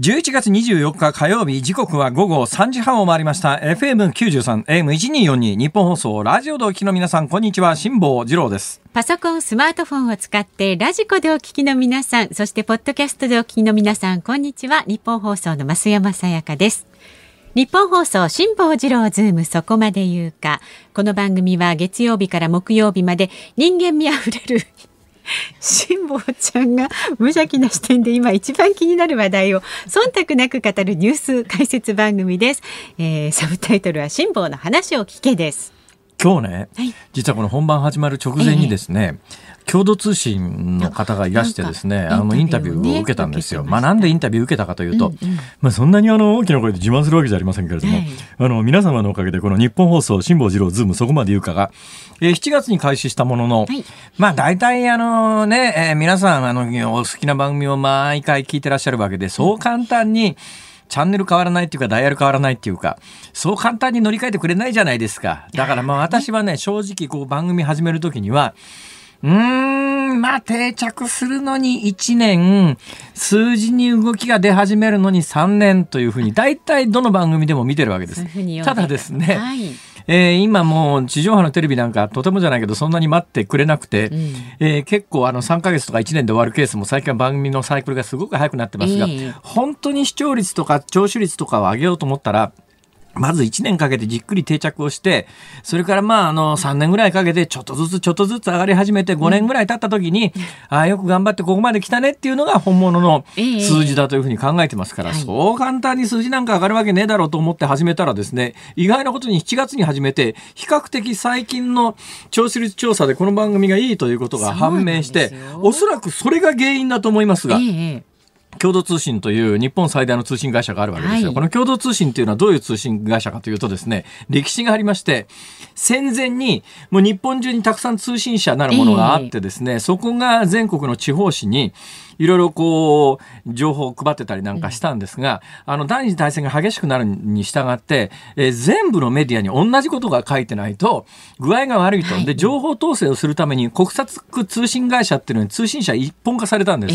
11月24日火曜日時刻は午後3時半を回りました。FM93 AM1242 ニッポン放送ラジオでお聞きの皆さんこんにちは。辛坊治郎です。パソコンスマートフォンを使ってラジコでお聞きの皆さんそしてポッドキャストでお聞きの皆さんこんにちは。ニッポン放送の増山さやかです。ニッポン放送辛坊治郎ズームそこまで言うか。この番組は月曜日から木曜日まで人間味あふれる辛坊ちゃんが無邪気な視点で今一番気になる話題を忖度なく語るニュース解説番組です、えー、サブタイトルは辛坊の話を聞けです。今日ね、はい、実はこの本番始まる直前にですね、えー共同通信の方がいらしてですね、あのインタビューを受けたんですよ。まあなんでインタビュー受けたかというと、まあそんなにあの大きな声で自慢するわけじゃありませんけれども、あの皆様のおかげでこの日本放送辛坊治郎ズームそこまで言うかが、えー、7月に開始したものの、まあ大体あのね、えー、皆さんあのお好きな番組を毎回聞いてらっしゃるわけで、そう簡単に、チャンネル変わらないっていうか、ダイヤル変わらないっていうか、そう簡単に乗り換えてくれないじゃないですか。だからまあ私はね、正直こう番組始めるときには、うーん、まあ定着するのに1年、数字に動きが出始めるのに3年というふうに、大体どの番組でも見てるわけです。た。だですね、はい、えー、今もう地上波のテレビなんかとてもじゃないけどそんなに待ってくれなくて、うん、えー、結構あの3か月とか1年で終わるケースも最近は番組のサイクルがすごく早くなってますが、えー、本当に視聴率とか聴取率とかを上げようと思ったらまず1年かけてじっくり定着をして、それからまああの3年ぐらいかけてちょっとずつちょっとずつ上がり始めて5年ぐらい経った時に、ああよく頑張ってここまで来たねっていうのが本物の数字だというふうに考えてますから、そう簡単に数字なんか上がるわけねえだろうと思って始めたらですね、意外なことに7月に始めて、比較的最近の聴取率調査でこの番組がいいということが判明して、おそらくそれが原因だと思いますが、共同通信という日本最大の通信会社があるわけですよ。はい、この共同通信というのはどういう通信会社かというとですね、歴史がありまして、戦前にもう日本中にたくさん通信社なるものがあってですね、えー、そこが全国の地方紙にいろいろこう、情報を配ってたりなんかしたんですが、あの、第二次大戦が激しくなるに従って、えー、全部のメディアに同じことが書いてないと、具合が悪いと。で、情報統制をするために国策通信会社っていうのに通信社一本化されたんです。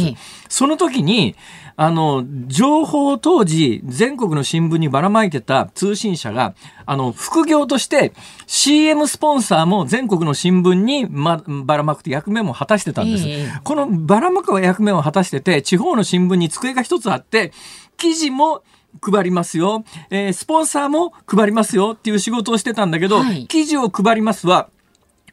その時に、あの、情報を当時、全国の新聞にばらまいてた通信社が、あの、副業として CM スポンサーも全国の新聞に、ま、ばらまくって役目も果たしてたんです。このばらまく役目を果たしてて、地方の新聞に机が一つあって、記事も配りますよ、えー、スポンサーも配りますよっていう仕事をしてたんだけど、はい、記事を配りますは、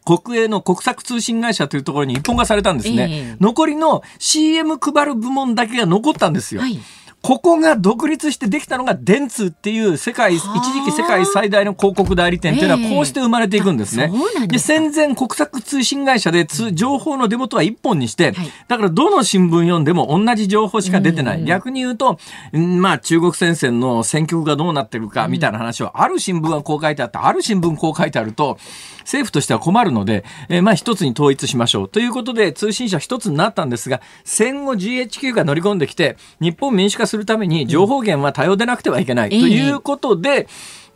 国営の国策通信会社というところに一本化されたんですね。えー、残りの CM 配る部門だけが残ったんですよ。はいここが独立してできたのが電通っていう世界、一時期世界最大の広告代理店っていうのはこうして生まれていくんですね。えー、で戦前国策通信会社で情報の出元は一本にして、だからどの新聞読んでも同じ情報しか出てない。逆に言うと、まあ中国戦線の戦局がどうなってるかみたいな話をある新聞がこう書いてあった、ある新聞こう書いてあると、政府としては困るので、えー、まあ一つに統一しましょうということで通信社一つになったんですが戦後 GHQ が乗り込んできて日本民主化するために情報源は多様でなくてはいけない、ということで、うん。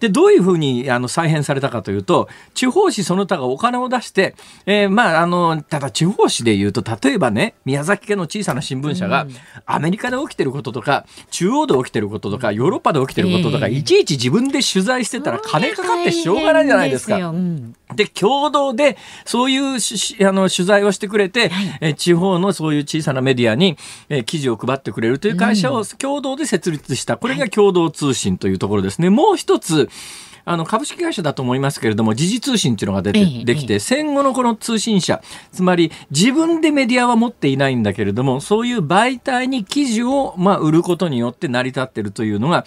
で、どういうふうにあの再編されたかというと、地方紙その他がお金を出して、えー、まあ、あの、ただ地方紙で言うと、例えばね、宮崎県の小さな新聞社が、アメリカで起きてることとか、中央で起きてることとか、ヨーロッパで起きてることとか、いちいち自分で取材してたら金かかってしょうがないじゃないですか。で、共同で、そういうあの取材をしてくれて、え地方のそういう小さなメディアに、え記事を配ってくれるという会社を共同で設立した。これが共同通信というところですね。もう一つ、あの株式会社だと思いますけれども時事通信っていうのが出て、できて戦後のこの通信社つまり自分でメディアは持っていないんだけれどもそういう媒体に記事をまあ売ることによって成り立っているというのが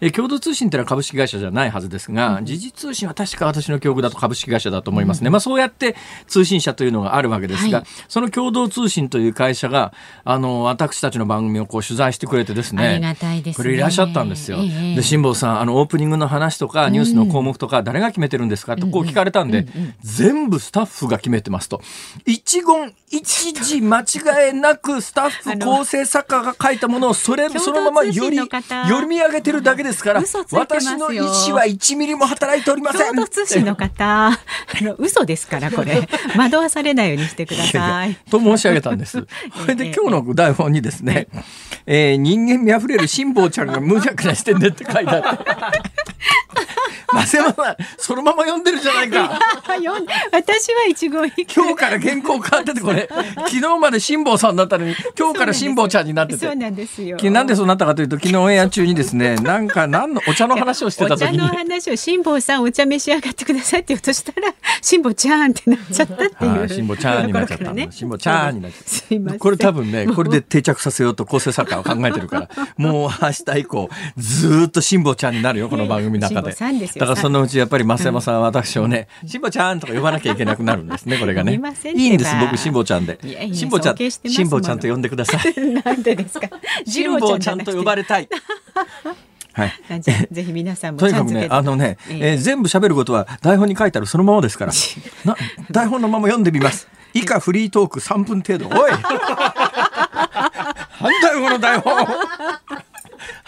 え共同通信ってのは株式会社じゃないはずですが、時事通信は確か私の記憶だと株式会社だと思いますね。まあそうやって通信社というのがあるわけですが、その共同通信という会社が、あの、私たちの番組をこう取材してくれてですね、ありがたいですね。これいらっしゃったんですよ。ええで、辛坊さん、あの、オープニングの話とか、ニュースの項目とか、誰が決めてるんですかとこう聞かれたんで、全部スタッフが決めてますと。一言一字間違いなく、スタッフ構成作家が書いたものを、それ、そのままより、読み上げてるだけですから、私の意思は1ミリも働いておりません。共同通信の方、あの嘘ですからこれ惑わされないようにしてくだいやさいいや。と申し上げたんです。それで今日の台本にですね、えー人間味あふれる辛坊ちゃんが無邪気な視点でって書いてあって。松山さん、そのまま読んでるじゃないか。私は一言一句今日から原稿変わっててこれ、昨日まで辛坊さんだったのに、今日から辛坊ちゃんになってて。そうなんですよ。きなんでそうなったかというと、昨日オンエア中にですね、なんか何のお茶の話をしてた時にお茶の、話を辛坊さんお茶召し上がってくださいって言うとしたら辛坊ちゃんってなっちゃったっていう。はい辛坊ちゃんになっちゃった。辛坊ちゃんになっちゃった。これ多分ね、これで定着させようと構成作家は考えてるから、もう明日以降、ずーっと辛坊ちゃんになるよ、この番組の中で。でだからそのうちやっぱり増山さんは私をね、辛坊ちゃんとか呼ばなきゃいけなくなるんですね、これがねいいいんです、僕辛坊ちゃんでいやい。や辛坊ちゃん、ちゃんと呼んでください。なんでですか？次辛郎坊ちゃんと呼ばれ。れたい。はい。ぜひ皆さんもとにかくね、あのね、えええー全部喋ることは台本に書いてあるそのままですから。な台本のまま読んでみます。以下フリートーク3分程度。おい なんだよ、この台本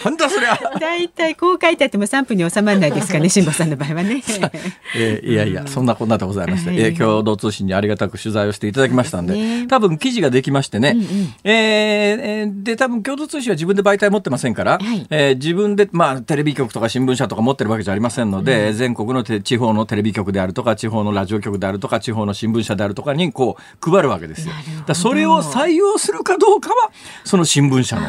なんだそりゃ大体こう書いてあっても3分に収まらないですかね 辛坊さんの場合はね。えーいやいや、そんなこんなでございまして、はい。えー共同通信にありがたく取材をしていただきましたんで、多分記事ができましてね、えーえーで、多分共同通信は自分で媒体持ってませんから、はい。えー自分で、まあ、テレビ局とか新聞社とか持ってるわけじゃありませんので、全国のて地方のテレビ局であるとか、地方のラジオ局であるとか、地方の新聞社であるとかに、こう、配るわけですよ。だそれを採用するかどうかは、その新聞社の。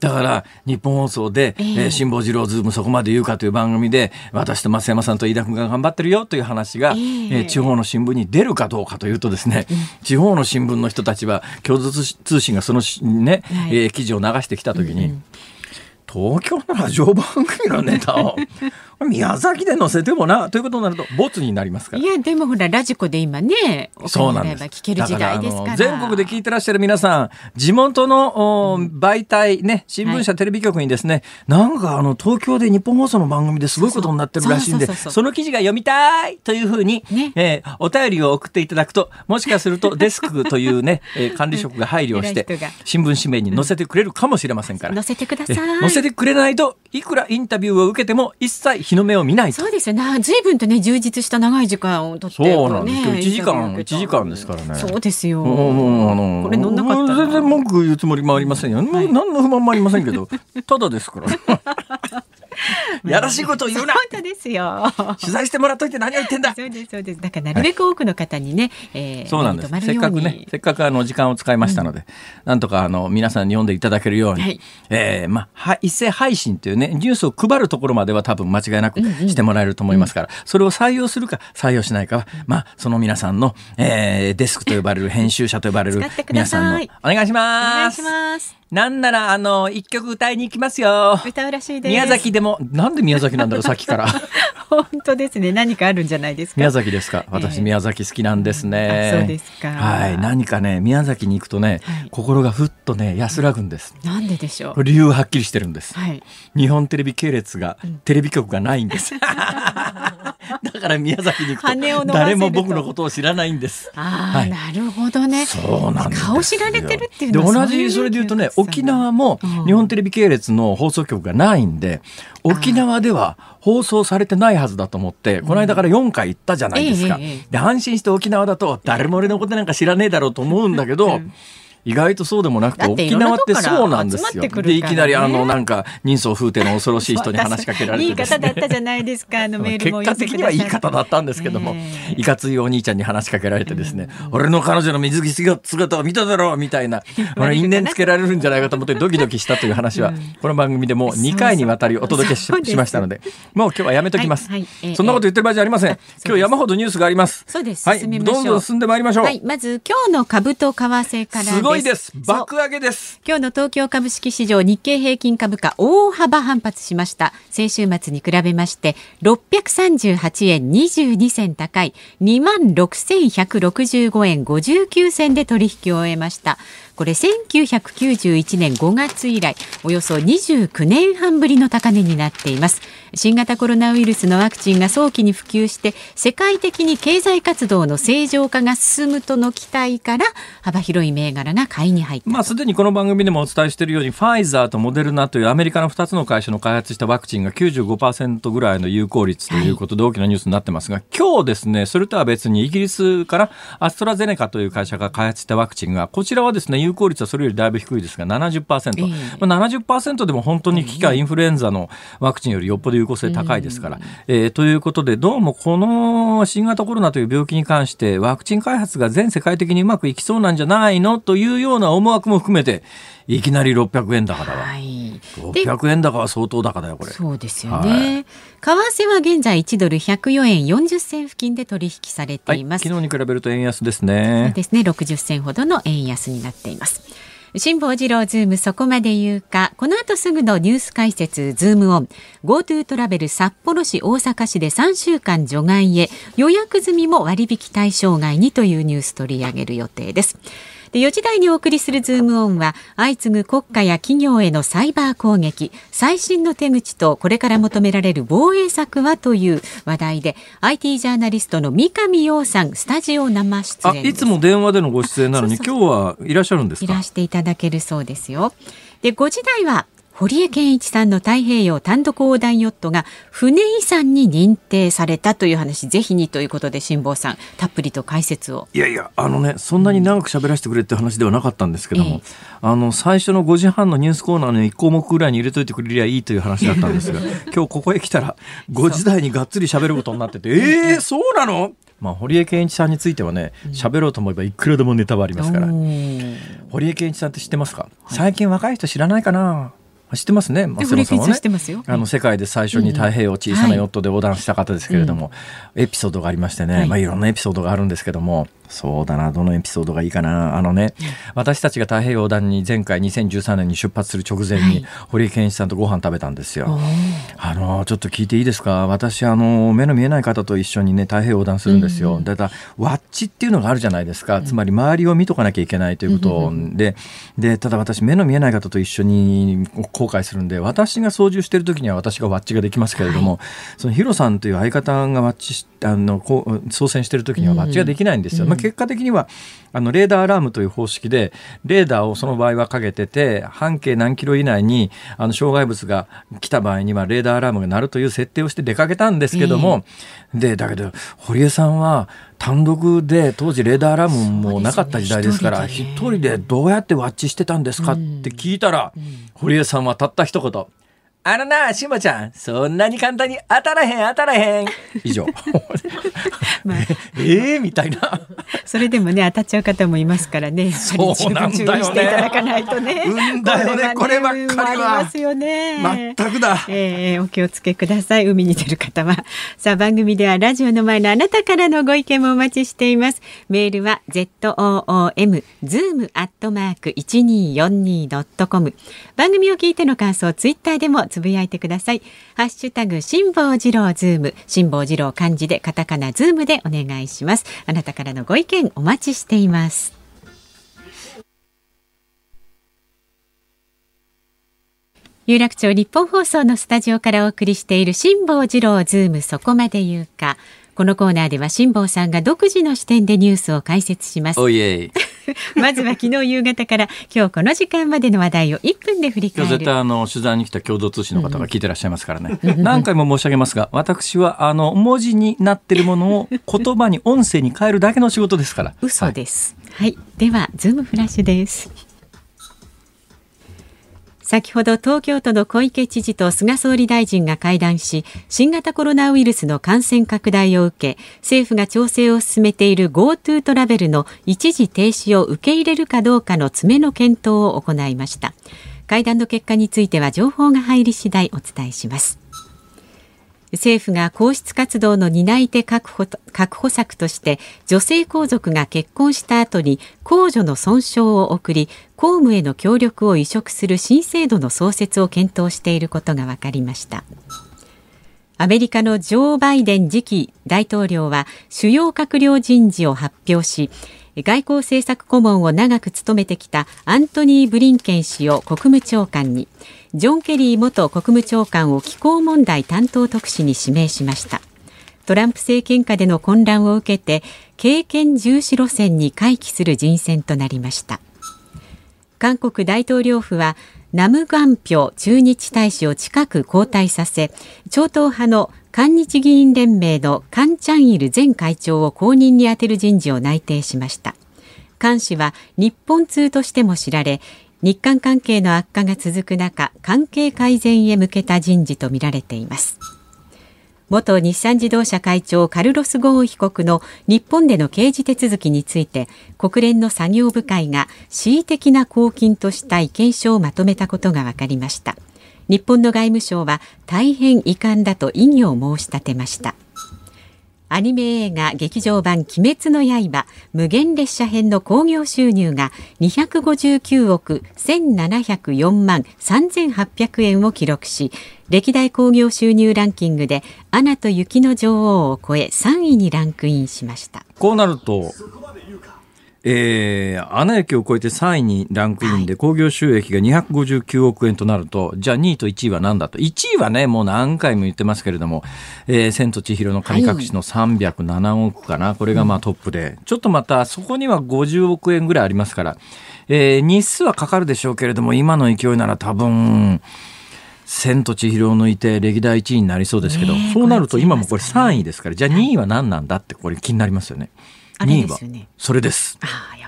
だから、日本放送で、えー辛坊治郎ズームそこまで言うかという番組で、私と増山さんと飯田君が頑張ってるよという話が、ええ。ー地方の新聞に出るかどうかというとですね、地方の新聞の人たちは、共同通信がそのしね、はい。えー記事を流してきたときに、東京のラジオ番組のネタを、宮崎で載せてもな、ということになると、ボツになりますからい。やでもほらラジコで今ねおそう金なんです。払えば聞ける時代ですから。全国で聞いてらっしゃる皆さん、地元の、お媒体ね、新聞社、テレビ局にですね、なんかあの、東京で日本放送の番組ですごいことになってるらしいんで、その記事が読みたいというふうに、ねえーお便りを送っていただくと、もしかすると デスクというね、えー管理職が配慮をして新聞紙面に載せてくれるかもしれませんから。載せてくださえい。載せてくれないといくらインタビューを受けても一切日の目を見ないと。そうですよな随分とね充実した長い時間をとってそうなんですよ。ね1時間インタビュー受けた1時間ですからね。そうですよ。あのこれ乗んなかったら全然文句言うつもりもありませんよ。はい。何の不満もありませんけど、ただですから。やらしいこと言うな本当ですよ。取材してもらっといて何を言ってんだそうですそうです。だからなるべく多くの方にね、えーそうなんです。せっかくね、せっかくあの時間を使いましたので、なんとかあの皆さんに読んでいただけるように、はいえーまあは一斉配信というねニュースを配るところまでは多分間違いなくしてもらえると思いますから、それを採用するか採用しないかは、まあその皆さんの、えーデスクと呼ばれる編集者と呼ばれる皆さんのお願いしおます。願いします。なんならあの一曲歌いに行きますよ。歌うらしいです。宮崎でもなんで宮崎なんだろうさっきから。本当ですね。何かあるんじゃないですか。宮崎ですか。私、ええ宮崎好きなんですね。あそうですかはい、何かね、宮崎に行くとね、はい心がふっとね、安らぐんです。なんででしょこれ理由ははっきりしてるんです。はい。日本テレビ系列が、テレビ局がないんです。だから宮崎に行くと、誰も僕のことを知らないんです。ああ、はいなるほどね。そうなんですよ顔知られてるっていう同じそれで言うとね沖縄もうん。日本テレビ系列の放送局がないんで沖縄では放送されてないはずだと思ってこの間から4回行ったじゃないですか。で安心して沖縄だと誰も俺のことなんか知らねえだろうと思うんだけど意外とそうでもなくて沖縄ってそうなんですよ。から集まってくるからね。でいきなりあのなんか人相風体の恐ろしい人に話しかけられていいですね。方だったじゃないですか。あのメール結も果的にはいい方だったんですけども、ねえ。いかついお兄ちゃんに話しかけられてですね、俺の彼女の水着姿を見ただろうみたいな、俺因縁つけられるんじゃないかと思ってドキドキしたという話は、この番組でもう2回にわたりお届けしましたので、もう今日はやめときます。はいはい。ええそんなこと言ってる場合じゃありません。今日山ほどニュースがあります。そうです。はい、どんどん進んでまいりましょう。はい、まず今日の株と為替から。す。ごいです。爆上げです。今日の東京株式市場日経平均株価大幅反発しました。先週末に比べまして638円22銭高い。2万6165円59銭で取引を終えましたこれ1991年5月以来およそ29年半ぶりの高値になっています。新型コロナウイルスのワクチンが早期に普及して世界的に経済活動の正常化が進むとの期待から幅広い銘柄が買いに入った。まあすでにこの番組でもお伝えしているようにファイザーとモデルナというアメリカの2つの会社の開発したワクチンが95%ぐらいの有効率ということで大きなニュースになってますが、はい、今日ですねそれとは別にイギリスからアストラゼネカという会社が開発したワクチンがこちらはですね有効率はそれよりだいぶ低いですが70%、えー、まあ、70%でも本当に危機インフルエンザのワクチンよりよっぽど有効性高いですから、えー、ということでどうもこの新型コロナという病気に関してワクチン開発が全世界的にうまくいきそうなんじゃないの？というような思惑も含めていきなり600円高だわ、はい、600円高は相当高だよこれ。そうですよね、はい、為替は現在1ドル104円40銭付近で取引されています、はい、昨日に比べると円安ですね。そうですね。60銭ほどの円安になっています。辛坊治郎ズームそこまで言うか。この後すぐのニュース解説ズームオン。GoTo トラベル札幌市大阪市で3週間除外へ。予約済みも割引対象外にというニュース取り上げる予定です。で4時台にお送りするズームオンは相次ぐ国家や企業へのサイバー攻撃最新の手口とこれから求められる防衛策はという話題で IT ジャーナリストの三上洋さんスタジオ生出演いつも電話でのご出演なのに今日はいらっしゃるんですか？いらしていただけるそうですよ。で5時台は堀江謙一さんの太平洋単独横断ヨットが船遺産に認定されたという話ぜひにということで辛坊さんたっぷりと解説を。いやいやあのねそんなに長く喋らせてくれって話ではなかったんですけども、ええ、あの最初の5時半のニュースコーナーの1項目ぐらいに入れといてくれりゃいいという話だったんですが 今日ここへ来たら5時台にがっつり喋ることになっててええー、そうなの？まあ、堀江謙一さんについてはね喋ろうと思えばいくらでもネタはありますから、堀江謙一さんって知ってますか、最近若い人知らないかな？知ってますね、松山さんはね。あの世界で最初に太平洋小さなヨットで横断した方ですけれども、うん、エピソードがありましてね、はい、まあいろんなエピソードがあるんですけども、そうだな、どのエピソードがいいかな。あのね、私たちが太平洋横断に前回2013年に出発する直前に、堀井健一さんとご飯食べたんですよ。あの、ちょっと聞いていいですか？私、あの、目の見えない方と一緒にね、太平洋横断するんですよ。だから、ワッチっていうのがあるじゃないですか。つまり、周りを見とかなきゃいけないということで、で、ただ私、目の見えない方と一緒に後悔するんで、私が操縦してる時には私がワッチができますけれども、そのヒロさんという相方がワッチあのこう操船してる時にはワッチができないんですよ。まあ、結果的にはあのレーダーアラームという方式でレーダーをその場合はかけてて半径何キロ以内にあの障害物が来た場合にはレーダーアラームが鳴るという設定をして出かけたんですけども、えー、でだけど堀江さんは単独で当時レーダーアラームもなかった時代ですから一、人でどうやってワッチしてたんですかって聞いたら、堀江さんはたった一言あのな、しもちゃん、そんなに簡単に当たらへん、当たらへん。以上。まあ、え えー、みたいな。それでもね、当たっちゃう方もいますからね。そうなんだよね。していただかないとね。うんだよね、こればっかりは。ますよね。全くだ。ええー、お気をつけください。海に出る方は。さあ、番組ではラジオの前のあなたからのご意見もお待ちしています。メールは z o o m zoom アットマーク一二四二ドットコム。番組を聞いての感想、ツイッターでもつぶやいてください。ハッシュタグ辛坊治郎ズーム。辛坊治郎漢字でカタカナズームでお願いします。あなたからのご意見お待ちしています。有楽町ニッポン放送のスタジオからお送りしている辛坊治郎ズーム。そこまで言うか。このコーナーでは辛坊さんが独自の視点でニュースを解説します。まずは昨日夕方から今日この時間までの話題を1分で振り返る。絶対あの取材に来た共同通信の方が聞いてらっしゃいますからね。何回も申し上げますが、私はあの文字になっているものを言葉に音声に変えるだけの仕事ですから。嘘です。はい、はい、ではズームフラッシュです。先ほど東京都の小池知事と菅総理大臣が会談し新型コロナウイルスの感染拡大を受け政府が調整を進めている GoTo トラベルの一時停止を受け入れるかどうかの詰めの検討を行いました。会談の結果については情報が入り次第お伝えします。政府が皇室活動の担い手確保確保策として女性皇族が結婚した後に公女の損傷を送り公務への協力を移植する新制度の創設を検討していることが分かりました。アメリカのジョー・バイデン次期大統領は主要閣僚人事を発表し外交政策顧問を長く務めてきたアントニー・ブリンケン氏を国務長官にジョン・ケリー元国務長官を気候問題担当特使に指名しました。トランプ政権下での混乱を受けて経験重視路線に回帰する人選となりました。韓国大統領府はナムガンピョ駐日大使を近く交代させ超党派の韓日議員連盟のカン・チャンイル前会長を後任に充てる人事を内定しました。カン氏は日本通としても知られ日韓関係の悪化が続く中関係改善へ向けた人事とみられています。元日産自動車会長カルロス・ゴーン被告の日本での刑事手続きについて国連の作業部会が恣意的な公金とした意見書をまとめたことが分かりました。日本の外務省は大変遺憾だと異議を申し立てました。アニメ映画劇場版鬼滅の刃無限列車編の興行収入が259億1704万3800円を記録し歴代興行収入ランキングでアナと雪の女王を超え3位にランクインしました。こうなるとえー、穴駅を超えて3位にランクインで、興、行、収益が259億円となると、じゃあ2位と1位は何だと？1位はね、もう何回も言ってますけれども、えー、千と千尋の神隠しの307億かな、はい、これがまあトップで、うん、ちょっとまたそこには50億円ぐらいありますから、えー、日数はかかるでしょうけれども、今の勢いなら多分、千と千尋を抜いて歴代1位になりそうですけど、そうなると今もこれ3位ですから、じゃあ2位は何なんだってこれ気になりますよね。2位はそれです。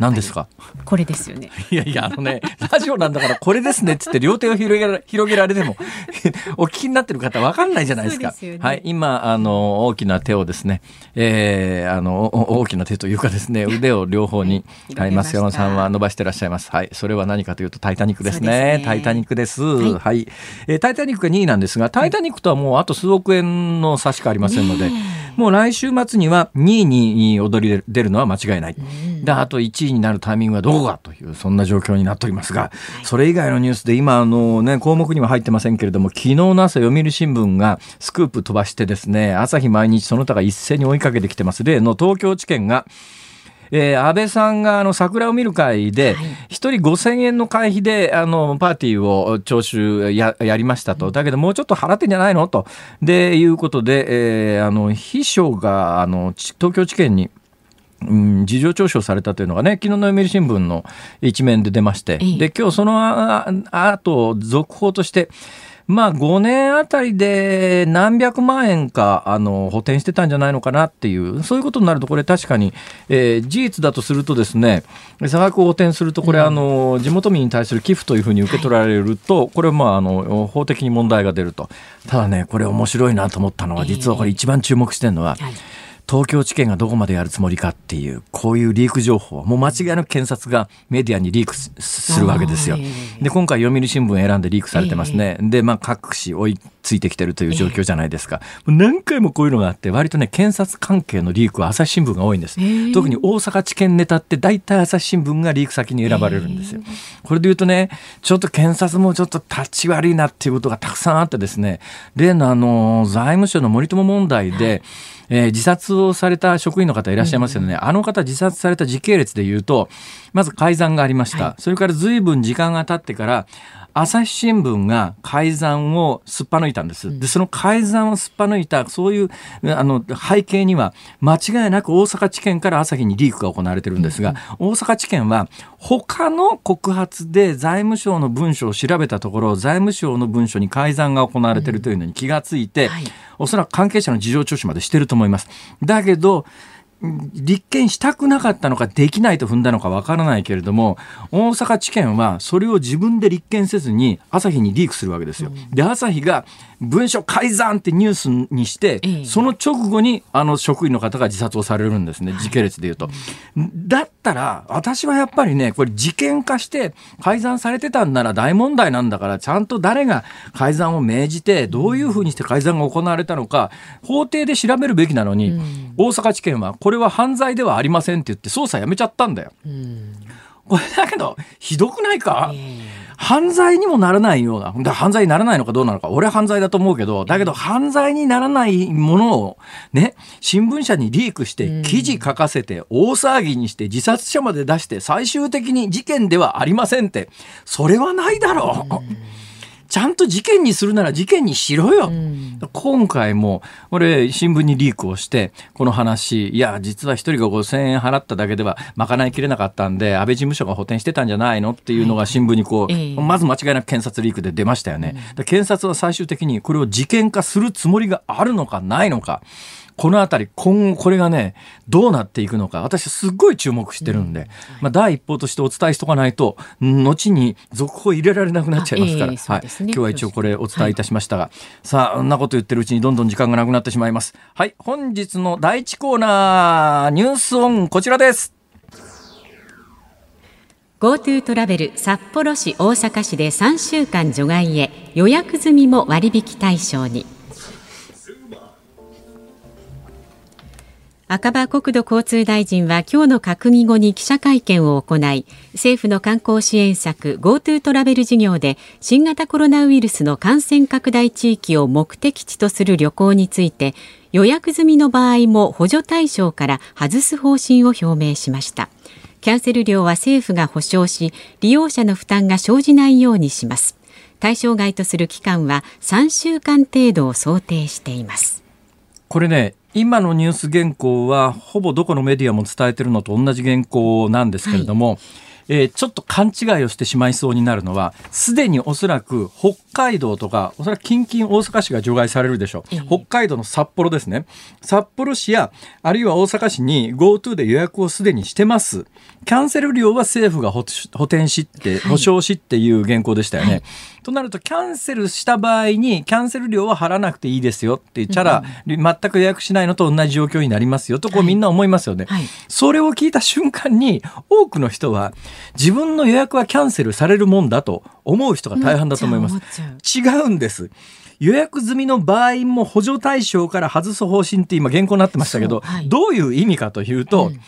何ですか？これですよね。いやいや、あのね、ラジオなんだからこれですねっつって両手を広げられ広げられても、お聞きになってる方わかんないじゃないですか。すね、はい、今、あの、大きな手をですね、えー、あの、大きな手というかですね、腕を両方に、はい、松山さんは伸ばしていらっしゃいます。はい、それは何かというとタイタニックですね。すねタイタニックです。はい、はい、えー、タイタニックが2位なんですが、タイタニックとはもうあと数億円の差しかありませんので、ねもう来週末には2位に踊り出るのは間違いない。で、あと1位になるタイミングはどこかという、そんな状況になっておりますが、それ以外のニュースで今、あのね、項目には入ってませんけれども、昨日の朝読売新聞がスクープ飛ばしてですね、朝日毎日その他が一斉に追いかけてきてます。例の東京地検が、えー、安倍さんがあの桜を見る会で、1人5000円の会費であのパーティーを徴収ややりましたと、だけどもうちょっと払ってんじゃないの？と。でいうことで、えー、あの秘書があの東京地検にうん、事情聴取されたというのがね、昨日の読売新聞の一面で出まして、で、今日そのあと、続報として、まあ5年あたりで何百万円かあの補填してたんじゃないのかなっていう、そういうことになると、これ確かに、えー、事実だとするとですね、差額を補填すると、これ、あの、地元民に対する寄付というふうに受け取られると、これはまあ、あの、法的に問題が出ると。ただね、これ面白いなと思ったのは、実はこれ一番注目してるのは、東京地検がどこまでやるつもりかっていう、こういうリーク情報、もう間違いなく検察がメディアにリークするわけですよ。で、今回読売新聞選んでリークされてますね。で、まあ各紙追いついてきてるという状況じゃないですか。何回もこういうのがあって、割とね、検察関係のリークは朝日新聞が多いんです。特に大阪地検ネタって大体朝日新聞がリーク先に選ばれるんですよ。これで言うとね、ちょっと検察もちょっと立ち悪いなっていうことがたくさんあってですね、例のあの、財務省の森友問題で、はいえー、自殺をされた職員の方いらっしゃいますよね、うん、あの方自殺された時系列でいうとまず改ざんがありました、はい、それから随分時間が経ってから朝日新聞が改ざんをすっぱ抜いたんです。で、その改ざんをすっぱ抜いた、そういうあの背景には、間違いなく大阪地検から朝日にリークが行われてるんですが、大阪地検は、他の告発で財務省の文書を調べたところ、財務省の文書に改ざんが行われているというのに気がついて、おそらく関係者の事情聴取までしてると思います。だけど、立件したくなかったのかできないと踏んだのかわからないけれども大阪地検はそれを自分で立件せずに朝日にリークするわけですよ。で朝日が文書改ざんってニュースにして、その直後にあの職員の方が自殺をされるんですね。時系列でいうと。だったら私はやっぱりねこれ事件化して改ざんされてたんなら大問題なんだからちゃんと誰が改ざんを命じてどういうふうにして改ざんが行われたのか法廷で調べるべきなのに、大阪地検はこれは犯罪ではありませんって言って捜査やめちゃったんだよ。これだけどひどくないか、犯罪にもならないような、犯罪にならないのかどうなのか、俺は犯罪だと思うけど、だけど犯罪にならないものをね、新聞社にリークして記事書かせて大騒ぎにして自殺者まで出して最終的に事件ではありませんって、それはないだろう。ちゃんと事件にするなら事件にしろよ。うん、今回も、俺、新聞にリークをして、この話、いや、実は一人が5000円払っただけでは賄いきれなかったんで、安倍事務所が補填してたんじゃないのっていうのが新聞にこう、はい、まず間違いなく検察リークで出ましたよね。うん、検察は最終的にこれを事件化するつもりがあるのかないのか。このあたり、今後これがね、どうなっていくのか、私すっごい注目してるんで、うん、まあ、第一報としてお伝えしとかないと、後に続報入れられなくなっちゃいますから、えーね、はい、今日は一応これお伝えいたしましたが、はい、さあ、そんなこと言ってるうちにどんどん時間がなくなってしまいます。はい、本日の第一コーナー、ニュースオン、こちらです。GoTo トラベル札幌市大阪市で3週間除外へ予約済みも割引対象に。赤羽国土交通大臣は今日の閣議後に記者会見を行い政府の観光支援策 GoTo トラベル事業で新型コロナウイルスの感染拡大地域を目的地とする旅行について予約済みの場合も補助対象から外す方針を表明しました。キャンセル料は政府が保証し利用者の負担が生じないようにします。対象外とする期間は3週間程度を想定しています。これね今のニュース原稿はほぼどこのメディアも伝えてるのと同じ原稿なんですけれども、はい。えー、ちょっと勘違いをしてしまいそうになるのは、すでにおそらく北海道とか、おそらく近々大阪市が除外されるでしょう。北海道の札幌ですね。札幌市や、あるいは大阪市に GoTo で予約をすでにしてます。キャンセル料は政府が補填しって、保証しっていう原稿でしたよね。はいとなると、キャンセルした場合に、キャンセル料は払わなくていいですよって言ったら、うん、全く予約しないのと同じ状況になりますよと、こうみんな思いますよね。はいはい、それを聞いた瞬間に、多くの人は、自分の予約はキャンセルされるもんだと思う人が大半だと思います。違うんです。予約済みの場合も補助対象から外す方針って今原稿になってましたけど、はい、どういう意味かというと、うん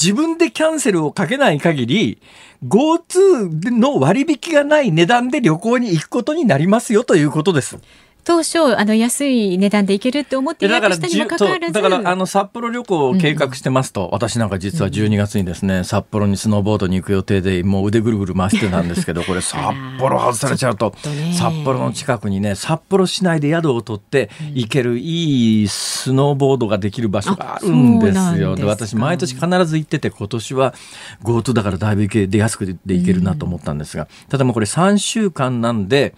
自分でキャンセルをかけない限り、GoTo の割引がない値段で旅行に行くことになりますよということです。当初あの安い値段で行けるって思って予約したにもかかわらず。だからあの札幌旅行を計画してますと、うん、私なんか実は12月にですね、札幌にスノーボードに行く予定でもう腕ぐるぐる回してたんですけどこれ札幌外されちゃうと札幌の近くにね。札幌市内で宿を取って行けるいいスノーボードができる場所があるんですよ。で私毎年必ず行ってて今年は GoTo だからだいぶ出やすくで行けるなと思ったんですが、ただもうこれ3週間なんで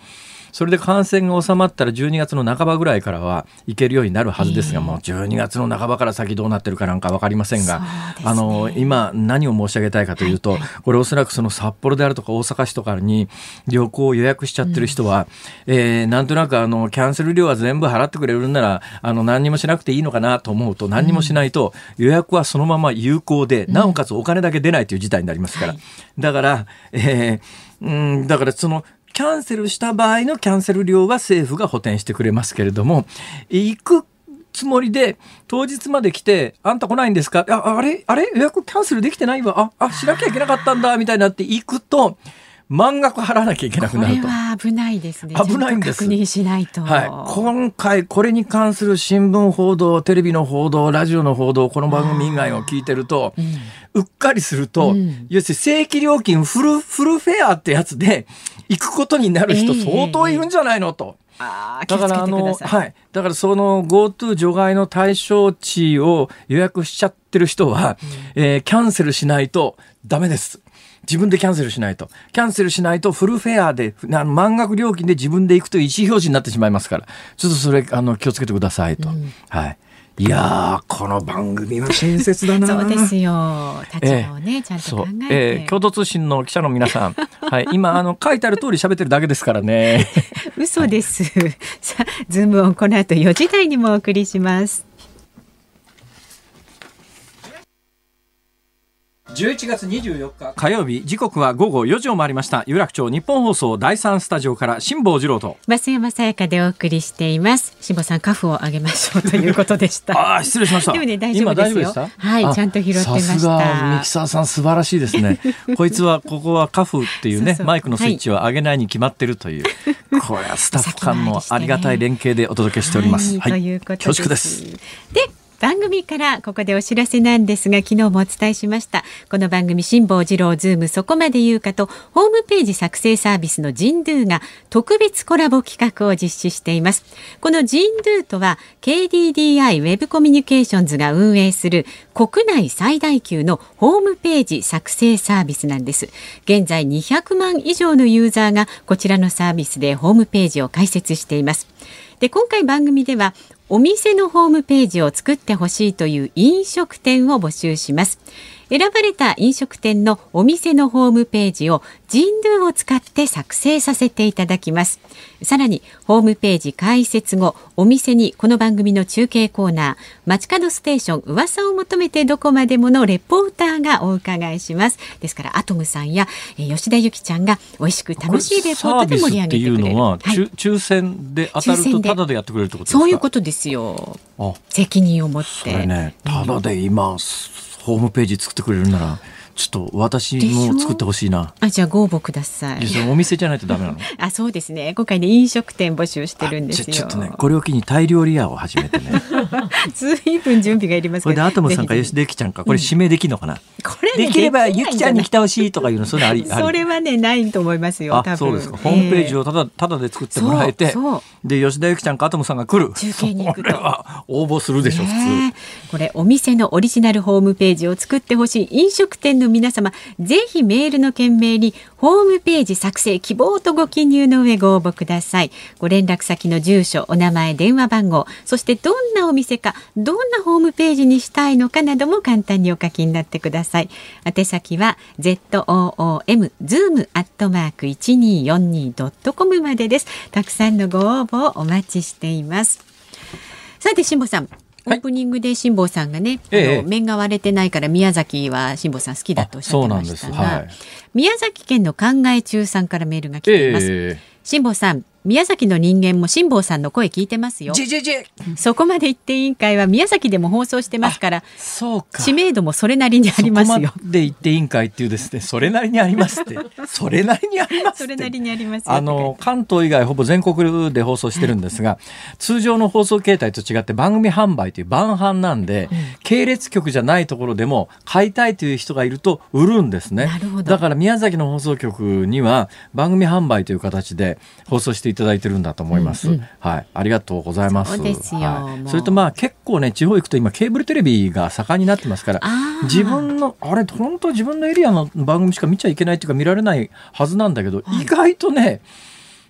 それで感染が収まったら12月の半ばぐらいからは行けるようになるはずですが、もう12月の半ばから先どうなってるかなんか分かりませんが、ね、あの今何を申し上げたいかというと、はい。はい、これおそらくその札幌であるとか大阪市とかに旅行を予約しちゃってる人は、うん、えー、なんとなくあのキャンセル料は全部払ってくれるんならあの何にもしなくていいのかなと思うと何にもしないと予約はそのまま有効で、なおかつお金だけ出ないという事態になりますから、だから、えー、うんだからそのキャンセルした場合のキャンセル料は政府が補填してくれますけれども、行くつもりで、当日まで来て、あんた来ないんですか？ああれ？あれ？予約キャンセルできてないわ。あ、あ、しなきゃいけなかったんだ、みたいになって行くと、満額払わなきゃいけなくなると。これは危ないですね。危ないんです。確認しないと。はい。今回これに関する新聞報道、テレビの報道、ラジオの報道、この番組以外を聞いてると、うっかりすると、うん、要するに正規料金フル、フルフェアってやつで行くことになる人相当いるんじゃないのと。えー、だからあの、はい。だからその GoTo 除外の対象地を予約しちゃってる人は、うん、えー、キャンセルしないとダメです。自分でキャンセルしないと。キャンセルしないとフルフェアで、満額料金で自分で行くという意思表示になってしまいますから、ちょっとそれ、あの、気をつけてくださいと。うん、はい。いやこの番組は親切だな。そうですよ。立場をね、えー、ちゃんと考えて。えー、共同通信の記者の皆さん、はい、今あの書いてある通り喋ってるだけですからね。嘘です。はい、さあ、ズームオンこの後4時台にもお送りします。11月24日火曜日時刻は午後4時を回りました。有楽町日本放送第三スタジオから辛坊治郎と。増山さやかでお送りしています。辛坊さんカフを上げましょうということでした。ああ失礼しました。でもね大丈夫ですよ。はいちゃんと拾ってました。ミキサーさん素晴らしいですね。こいつはここはカフっていうねマイクのスイッチを上げないに決まってるという、はい、これはスタッフ間のありがたい連携でお届けしております、はい、ということです。で番組からここでお知らせなんですが昨日もお伝えしました。この番組辛坊治郎ズームそこまで言うかとホームページ作成サービスのジンドゥーが特別コラボ企画を実施しています。このジンドゥーとは KDDI ウェブコミュニケーションズが運営する国内最大級のホームページ作成サービスなんです。現在200万以上のユーザーがこちらのサービスでホームページを開設しています。で今回番組ではお店のホームページを作ってほしいという飲食店を募集します。選ばれた飲食店のお店のホームページをジンドゥを使って作成させていただきます。さらにホームページ開設後お店にこの番組の中継コーナー街角ステーション噂を求めてどこまでものレポーターがお伺いします。ですからアトムさんや吉田由紀ちゃんが美味しく楽しいレポートで盛り上げてくれる。はい、抽選で当たるとタダでやってくれるってことそういうことですよ。責任を持って。そねタダで今、ホームページ作ってくれるならちょっと私も作ってほしいな。あ、じゃあご応募ください。お店じゃないとダメなの？あ、そうですね。今回ね飲食店募集してるんですよ。ちょっとね、これを機にタイ料理屋を始めてね。ずいぶん準備がいりますこれでアトムさんか吉田ゆきちゃんか、これ指名できるのかな？これ、ね、できればゆきちゃんに来てほしいとかいうの、それあり。それはね、ないと思いますよ。あ、そうですか。ホームページをただ、ただで作ってもらえて。で、吉田ゆきちゃんかアトムさんが来る。中継に行くと。応募するでしょ、普通。これ、お店のオリジナルホームページを作ってほしい飲食店の皆様。ぜひメールの件名にホームページ作成希望とご記入の上ご応募ください。ご連絡先の住所お名前電話番号そしてどんなお店かどんなホームページにしたいのかなども簡単にお書きになってください。宛先は zoom zoom アットマーク 1242.com までです。たくさんのご応募をお待ちしています。さて辛坊さん。オープニングで辛坊さんがね、はい、あの面が割れてないから宮崎は辛坊さん好きだとおっしゃってましたが、はい、宮崎県の考え中さんからメールが来ています。辛、坊、さん宮崎の人間も辛坊さんの声聞いてますよ。そこまで言って委員会は宮崎でも放送してますから、そうか。知名度もそれなりにありますよ。そこまで言って委員会っていうですね、それなりにありますって、それなりにありますそれなりにありますあの関東以外ほぼ全国で放送してるんですが、通常の放送形態と違って番組販売という番販なんで、うん、系列局じゃないところでも買いたいという人がいると売るんですね。だから宮崎の放送局には番組販売という形で放送していただいてるんだと思います。うんうん、はい、ありがとうございます。そうですよ。はい、それとまあ結構ね地方行くと今ケーブルテレビが盛んになってますから、自分のあれ本当自分のエリアの番組しか見ちゃいけないっていうか見られないはずなんだけど、はい、意外とね。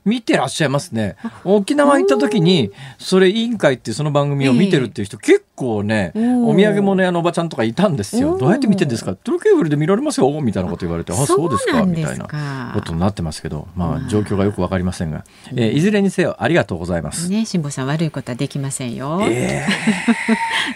見てらっしゃいますね。沖縄行った時に、それ委員会っていうその番組を見てるっていう人、結構ね、お土産物屋のおばちゃんとかいたんですよ。どうやって見てるんですか？トロケーブルで見られますよみたいなこと言われて、あ、そうですかみたいなことになってますけど、まあ、状況がよくわかりませんが、えー、いずれにせよありがとうございます。ね、辛坊さん悪いことはできませんよ。え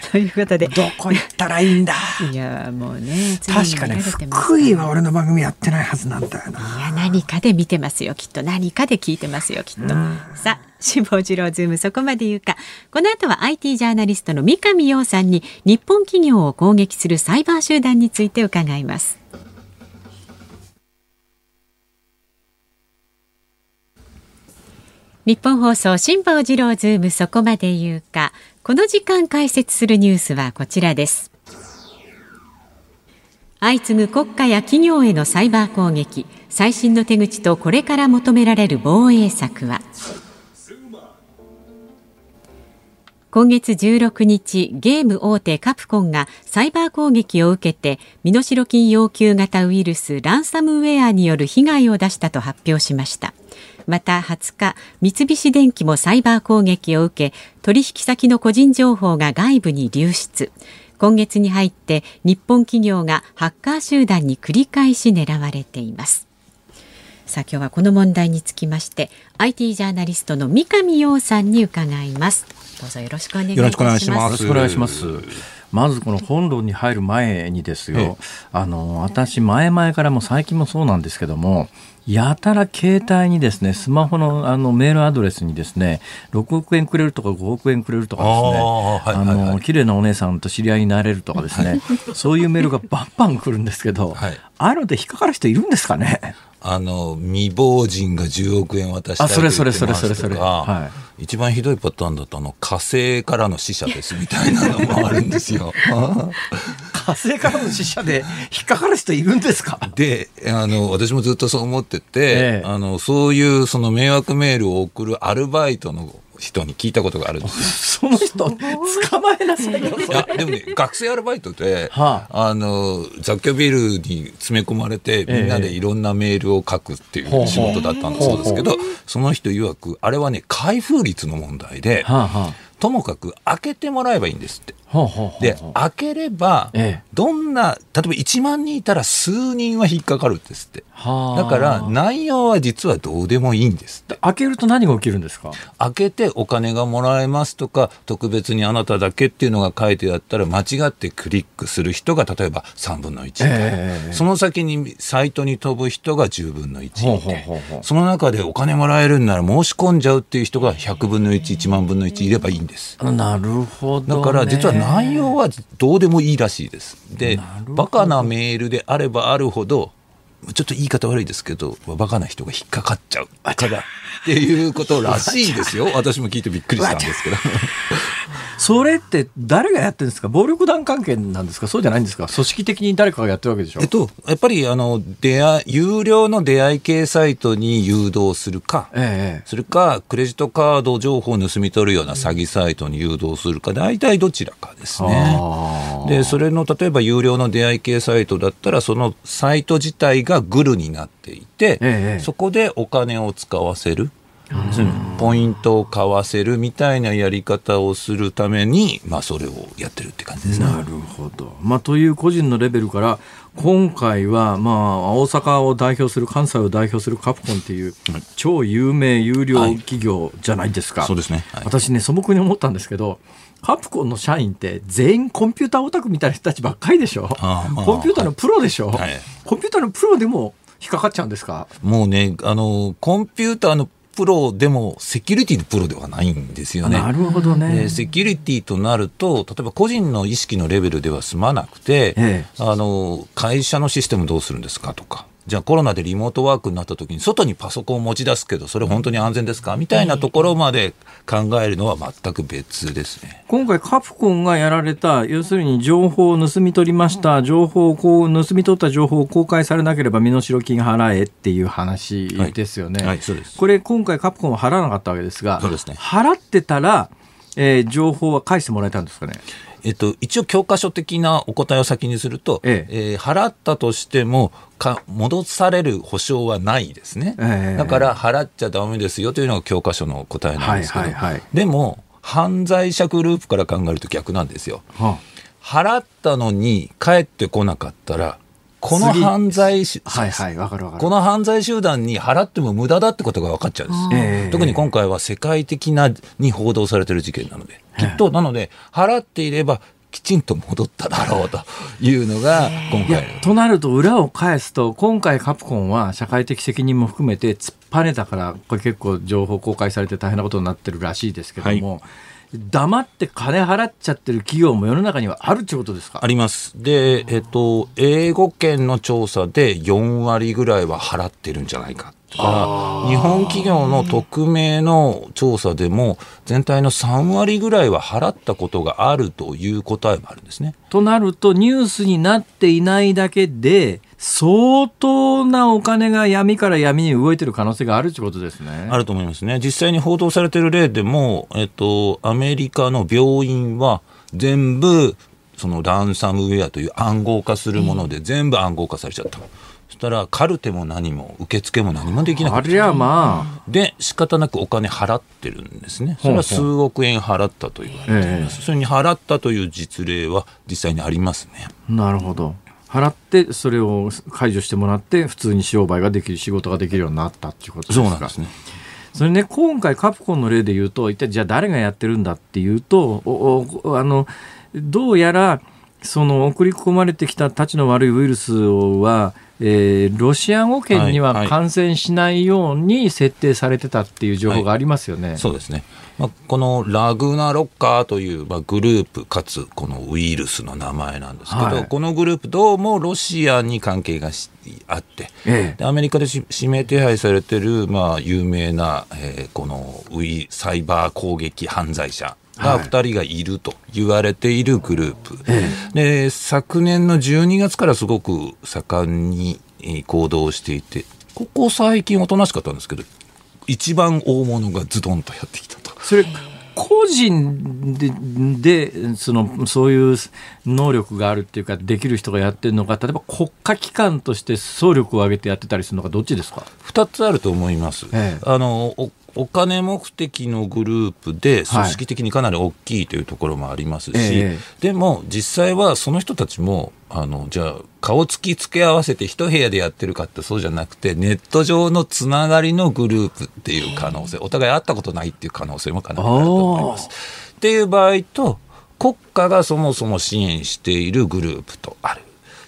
ー、ということで。どこ行ったらいいんだ？いや、もうね、確かね、福井は俺の番組やってないはずなんだよな。いや、何かで見てますよ、きっと。何かで聞いてますよ、きっと。さあ辛坊治郎ズームそこまで言うか。この後は IT ジャーナリストの三上洋さんに日本企業を攻撃するサイバー集団について伺います。日本放送辛坊治郎ズームそこまで言うか。この時間解説するニュースはこちらです。相次ぐ国家や企業へのサイバー攻撃最新の手口とこれから求められる防衛策は？今月16日ゲーム大手カプコンがサイバー攻撃を受けて身代金要求型ウイルスランサムウェアによる被害を出したと発表しました。また20日三菱電機もサイバー攻撃を受け取引先の個人情報が外部に流出。今月に入って日本企業がハッカー集団に繰り返し狙われています。さあ今日はこの問題につきまして IT ジャーナリストの三上洋さんに伺います。どうぞよろしくお願いします。よろしくお願いします。まずこの本論に入る前にですよ、あの私前々からも最近もそうなんですけどもやたら携帯にですね、スマホのあのメールアドレスにですね、6億円くれるとか5億円くれるとかですね、あの、綺麗なお姉さんと知り合いになれるとかですね、そういうメールがバンバン来るんですけど、はい、ああいうので引っかかる人いるんですかね？あの未亡人が10億円渡したいと言ってますとかそれそれそれそれ、はい、一番ひどいパターンだとあの火星からの死者ですみたいなのもあるんですよ。火星からの死者で引っかかる人いるんですか？であの私もずっとそう思ってて、ええ、あのそういうその迷惑メールを送るアルバイトの人に聞いたことがあるんです。その人捕まえなさいよ。いやでもね学生アルバイトで、はあ、あの雑居ビルに詰め込まれてみんなでいろんなメールを書くっていう仕事だったんだそうですけど、その人曰くあれはね開封率の問題で、はあはあ、ともかく開けてもらえばいいんですって。で開ければ、どんな例えば1万人いたら数人は引っかかるんですって。だから内容は実はどうでもいいんですって。開けると何が起きるんですか？開けてお金がもらえますとか特別にあなただけっていうのが書いてあったら間違ってクリックする人が例えば3分の1、えー、その先にサイトに飛ぶ人が10分の1いてその中でお金もらえるんなら申し込んじゃうっていう人が100分の11万分の1いればいいんです。なるほど、ね、だから実は内容はどうでもいいらしいです。で、バカなメールであればあるほど、ちょっと言い方悪いですけど、バカな人が引っかかっちゃう。からっていうことらしいですよ。私も聞いてびっくりしたんですけど。それって誰がやってるんですか？暴力団関係なんですか？そうじゃないんですか？組織的に誰かがやってるわけでしょ？えっと、やっぱりあの出会有料の出会い系サイトに誘導するか、ええ、それかクレジットカード情報を盗み取るような詐欺サイトに誘導するか大体どちらかですね。でそれの例えば有料の出会い系サイトだったらそのサイト自体がグルになっていて、ええ、そこでお金を使わせる。ポイントを買わせるみたいなやり方をするために、まあ、それをやってるって感じですね。なるほど、まあ、という個人のレベルから今回は、まあ、大阪を代表する関西を代表するカプコンっていう超有名有料企業じゃないですか、はい、そうですね、はい、私ね素朴に思ったんですけどカプコンの社員って全員コンピューターオタクみたいな人たちばっかりでしょ、まあ、コンピューターのプロでしょ、はい、コンピューターのプロでも引っかかっちゃうんですか？もうねあのコンピューターのプロでもセキュリティのプロではないんですよね。なるほどね。セキュリティとなると、例えば個人の意識のレベルでは済まなくて、ええ、あの会社のシステムどうするんですかとか。じゃあコロナでリモートワークになった時に外にパソコンを持ち出すけどそれ本当に安全ですかみたいなところまで考えるのは全く別ですね。今回カプコンがやられた要するに情報を盗み取りました。情報をこう盗み取った情報を公開されなければ身代金払えっていう話ですよね、はいはい、そうです。これ今回カプコンは払わなかったわけですがそうですね。払ってたら、えー、情報は返してもらえたんですかね？えっと、一応教科書的なお答えを先にすると、ええ。えー、払ったとしてもか戻される保証はないですね、えだから払っちゃだめですよというのが教科書の答えなんですけど、はいはいはい、でも犯罪者グループから考えると逆なんですよ。はあ、払ったのに帰ってこなかったらこの犯罪し、はいはい、わかるわかる。この犯罪集団に払っても無駄だってことが分かっちゃうんです。特に今回は世界的なに報道されてる事件なので、きっと、なので、払っていれば、きちんと戻っただろうというのが今回となると裏を返すと今回カプコンは社会的責任も含めて突っぱねたからこれ結構情報公開されて大変なことになってるらしいですけども、はい黙って金払っちゃってる企業も世の中にはあるってことですか？あります。で、えっと、英語圏の調査で4割ぐらいは払ってるんじゃないか。日本企業の匿名の調査でも全体の3割ぐらいは払ったことがあるという答えもあるんですね。となるとニュースになっていないだけで相当なお金が闇から闇に動いてる可能性があるということですね。あると思いますね。実際に報道されている例でも、えっと、アメリカの病院は全部、そのランサムウェアという暗号化するもので全部暗号化されちゃった。したらカルテも何も受付も何もできなくて。ありゃまあ。で仕方なくお金払ってるんですね。それは数億円払ったと言われています、それに払ったという実例は実際にありますね。なるほど。払ってそれを解除してもらって普通に商売ができる仕事ができるようになったっていうことですか。そうなんですね。それね今回カプコンの例で言うと一体じゃあ誰がやってるんだっていうとあのどうやらその送り込まれてきたたちの悪いウイルスはえー、ロシア語圏には感染しないように設定されてたっていう情報がありますよね。はいはい、そうですね。まあ、このラグナロッカーという、まあ、グループかつこのウイルスの名前なんですけど、はい、このグループどうもロシアに関係があって、ええ、アメリカで指名手配されてる、まあ、有名な、えー、このウイサイバー攻撃犯罪者が2人がいると言われているグループ、で昨年の12月からすごく盛んに行動していてここ最近おとなしかったんですけど一番大物がズドンとやってきたと。それ個人ででそのそういう能力があるっていうかできる人がやってるのか例えば国家機関として総力を挙げてやってたりするのかどっちですか？2つあると思います。ええ、あのお金目的のグループで組織的にかなり大きいというところもありますし、はいでも実際はその人たちもあのじゃあ顔つき付け合わせて一部屋でやってるかってそうじゃなくてネット上のつながりのグループっていう可能性お互い会ったことないっていう可能性もかなりあると思います。っていう場合と国家がそもそも支援しているグループとある。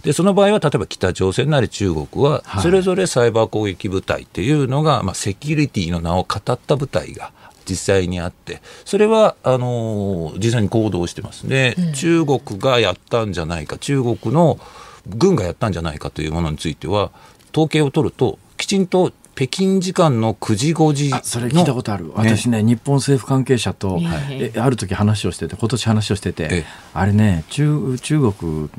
でその場合は例えば北朝鮮なり中国はそれぞれサイバー攻撃部隊っていうのが、はい、まあ、セキュリティの名を語った部隊が実際にあってそれはあの実際に行動してますね、うん、中国がやったんじゃないか中国の軍がやったんじゃないかというものについては統計を取るときちんと北京時間の9時5時それ聞いたことある。私ね日本政府関係者と、えある時話をしてて今年話をしててあれね中中国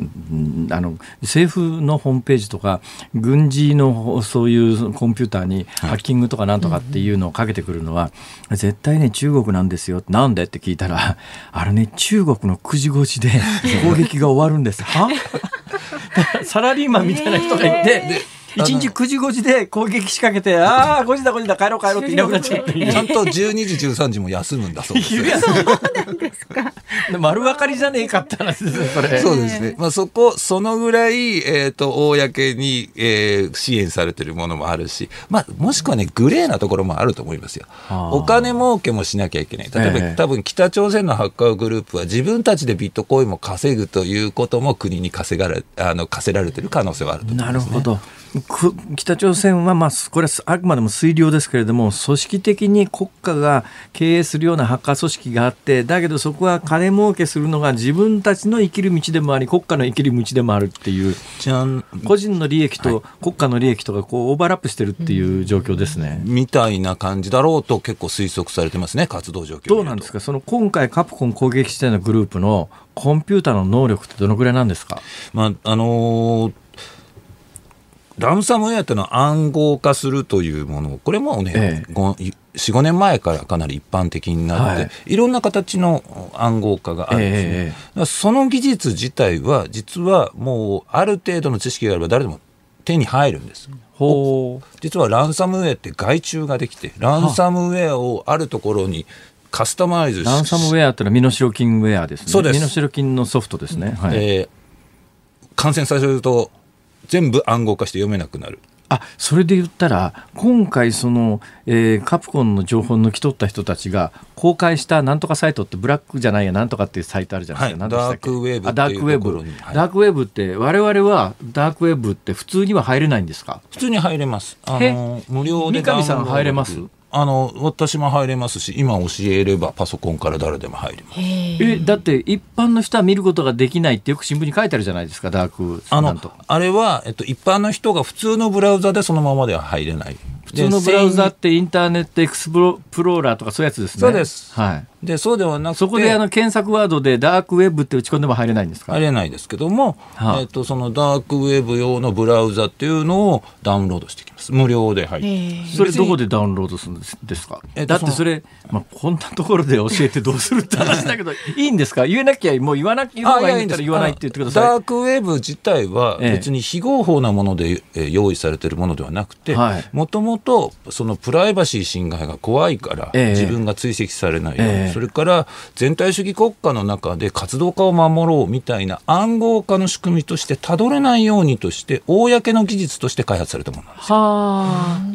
あの政府のホームページとか軍事のそういうコンピューターにハッキングとかなんとかっていうのをかけてくるのは、絶対ね中国なんですよ。なんで？って聞いたらあれね中国の9時5時で 攻撃が終わるんです。は？サラリーマンみたいな人がいて、一日9時5時で攻撃仕掛けて、ああ、5時だ5時だ帰ろう帰ろうっていなくなっちゃうちゃんと12時13時も休むんだそうです。そうなんですか。丸分かりじゃねえかって話ですね、それ。そうですね。まあそこ、そのぐらい、えっ、ー、と、公に、えー、支援されてるものもあるし、まあもしくはね、グレーなところもあると思いますよ。お金儲けもしなきゃいけない。例えば、えー、多分北朝鮮のハッカーグループは自分たちでビットコインも稼ぐということも国に稼がれ、あの、課せられてる可能性はあると思います、ね、なるほど。北朝鮮は、まあ、これはあくまでも推量ですけれども、組織的に国家が経営するようなハッカー組織があって、だけどそこは金儲けするのが自分たちの生きる道でもあり、国家の生きる道でもあるっていう、個人の利益と国家の利益とかこうオーバーラップしてるっていう状況ですね。みたいな感じだろうと結構推測されてますね、活動状況どうなんですか、その今回、カプコン攻撃したようなグループのコンピューターの能力ってどのぐらいなんですか？まああのーランサムウェアっていうのは暗号化するというものこれもね、ええ、45年前からかなり一般的になって、はい、いろんな形の暗号化があるんですね、え、その技術自体は実はもうある程度の知識があれば誰でも手に入るんです。実はランサムウェアって外注ができてランサムウェアをあるところにカスタマイズランサムウェアってのは身代金ウェアですね。そうです。身代金のソフトですね。はい、えー、感染させると全部暗号化して読めなくなる。あそれで言ったら今回その、えー、カプコンの情報を抜き取った人たちが公開したなんとかサイトってブラックじゃないやなんとかっていうサイトあるじゃないですか、はい、ダークウェブあダークウェブ、はい、ダークウェブって我々はダークウェブって普通には入れないんですか？普通に入れます。あの無料で三上さん入れます？あの私も入れますし今教えればパソコンから誰でも入ります。えだって一般の人は見ることができないってよく新聞に書いてあるじゃないですかダークあのあれは、えっと、一般の人が普通のブラウザでそのままでは入れない。普通のブラウザってインターネットエクスプローラーとかそういうやつですね。そうです、はいでそうではなくてそこであの検索ワードでダークウェブって打ち込んでも入れないんですか？入れないですけども、はあ、えーと、そのダークウェブ用のブラウザっていうのをダウンロードしてきます。無料で入ってそれどこでダウンロードするんですか、えー、だってそれ、まあ、こんなところで教えてどうするって話だけど いいんですか？言えなきゃもう言わなきゃ方がいいんだったら言わないって言ってくださいダークウェブ自体は別に非合法なもので用意されてるものではなくてもともとそのプライバシー侵害が怖いから、自分が追跡されないように、えー、それから全体主義国家の中で活動家を守ろうみたいな暗号化の仕組みとしてたどれないようにとして公の技術として開発されたものなんですよ。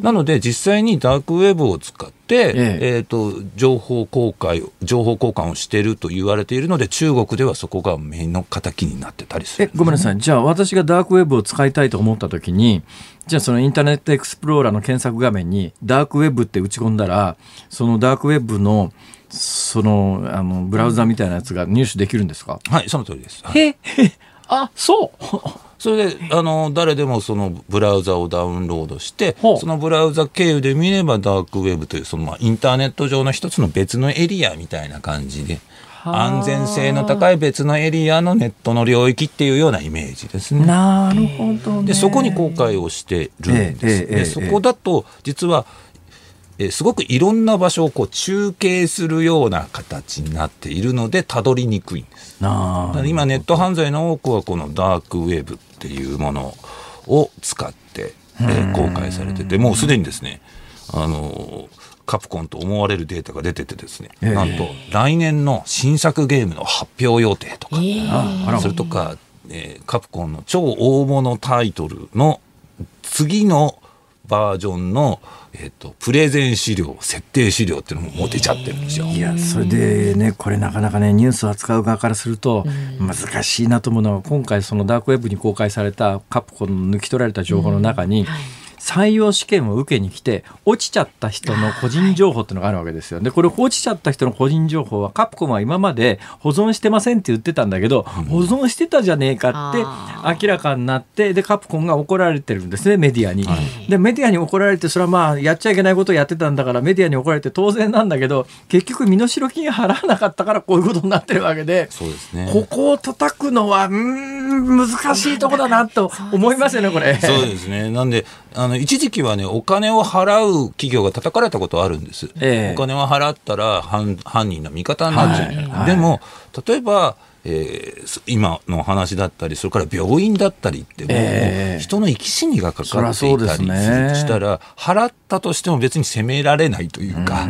なので実際にダークウェブを使って、ええ。えーと情報公開情報交換をしていると言われているので中国ではそこが目の敵になってたりする、ね、ごめんなさい。じゃあ私がダークウェブを使いたいと思った時にじゃあそのインターネットエクスプローラーの検索画面にダークウェブって打ち込んだらそのダークウェブのそのあのブラウザみたいなやつが入手できるんですか？はいその通りです。へへあそう それであの誰でもそのブラウザをダウンロードしてそのブラウザ経由で見ればダークウェブというそのまあインターネット上の一つの別のエリアみたいな感じで安全性の高い別のエリアのネットの領域っていうようなイメージですね。なるほど、ね、でそこに公開をしてるんです。ええでそこだと実はえすごくいろんな場所をこう中継するような形になっているのでたどりにくいんです。今ネット犯罪の多くはこのダークウェブっていうものを使って、えー、公開されててもうすでにですねあのカプコンと思われるデータが出ててですね、えー、なんと来年の新作ゲームの発表予定とか、えー、それとか、えー、カプコンの超大物タイトルの次のバージョンの、えーと、プレゼン資料設定資料っていうのももう出ちゃってるんですよ。いやそれでねこれなかなかねニュースを扱う側からすると難しいなと思うのは今回そのダークウェブに公開されたカプコンの抜き取られた情報の中に、うん。はい採用試験を受けに来て落ちちゃった人の個人情報っていうのがあるわけですよ。でこれ落ちちゃった人の個人情報はカプコンは今まで保存してませんって言ってたんだけど、保存してたじゃねえかって明らかになってでカプコンが怒られてるんですねメディアに。でメディアに怒られてそれはまあやっちゃいけないことをやってたんだからメディアに怒られて当然なんだけど結局身代金払わなかったからこういうことになってるわけでそうです、ね、ここを叩くのはうん難しいとこだなと思いますよねこれ。そうですねなんであの一時期はねお金を払う企業が叩かれたことあるんです、えー、お金を払ったら犯犯人の味方になっちゃう、はい、でも例えばえー、今の話だったりそれから病院だったりってもう人の生き死にがかかっていたりしたら払ったとしても別に責められないというか。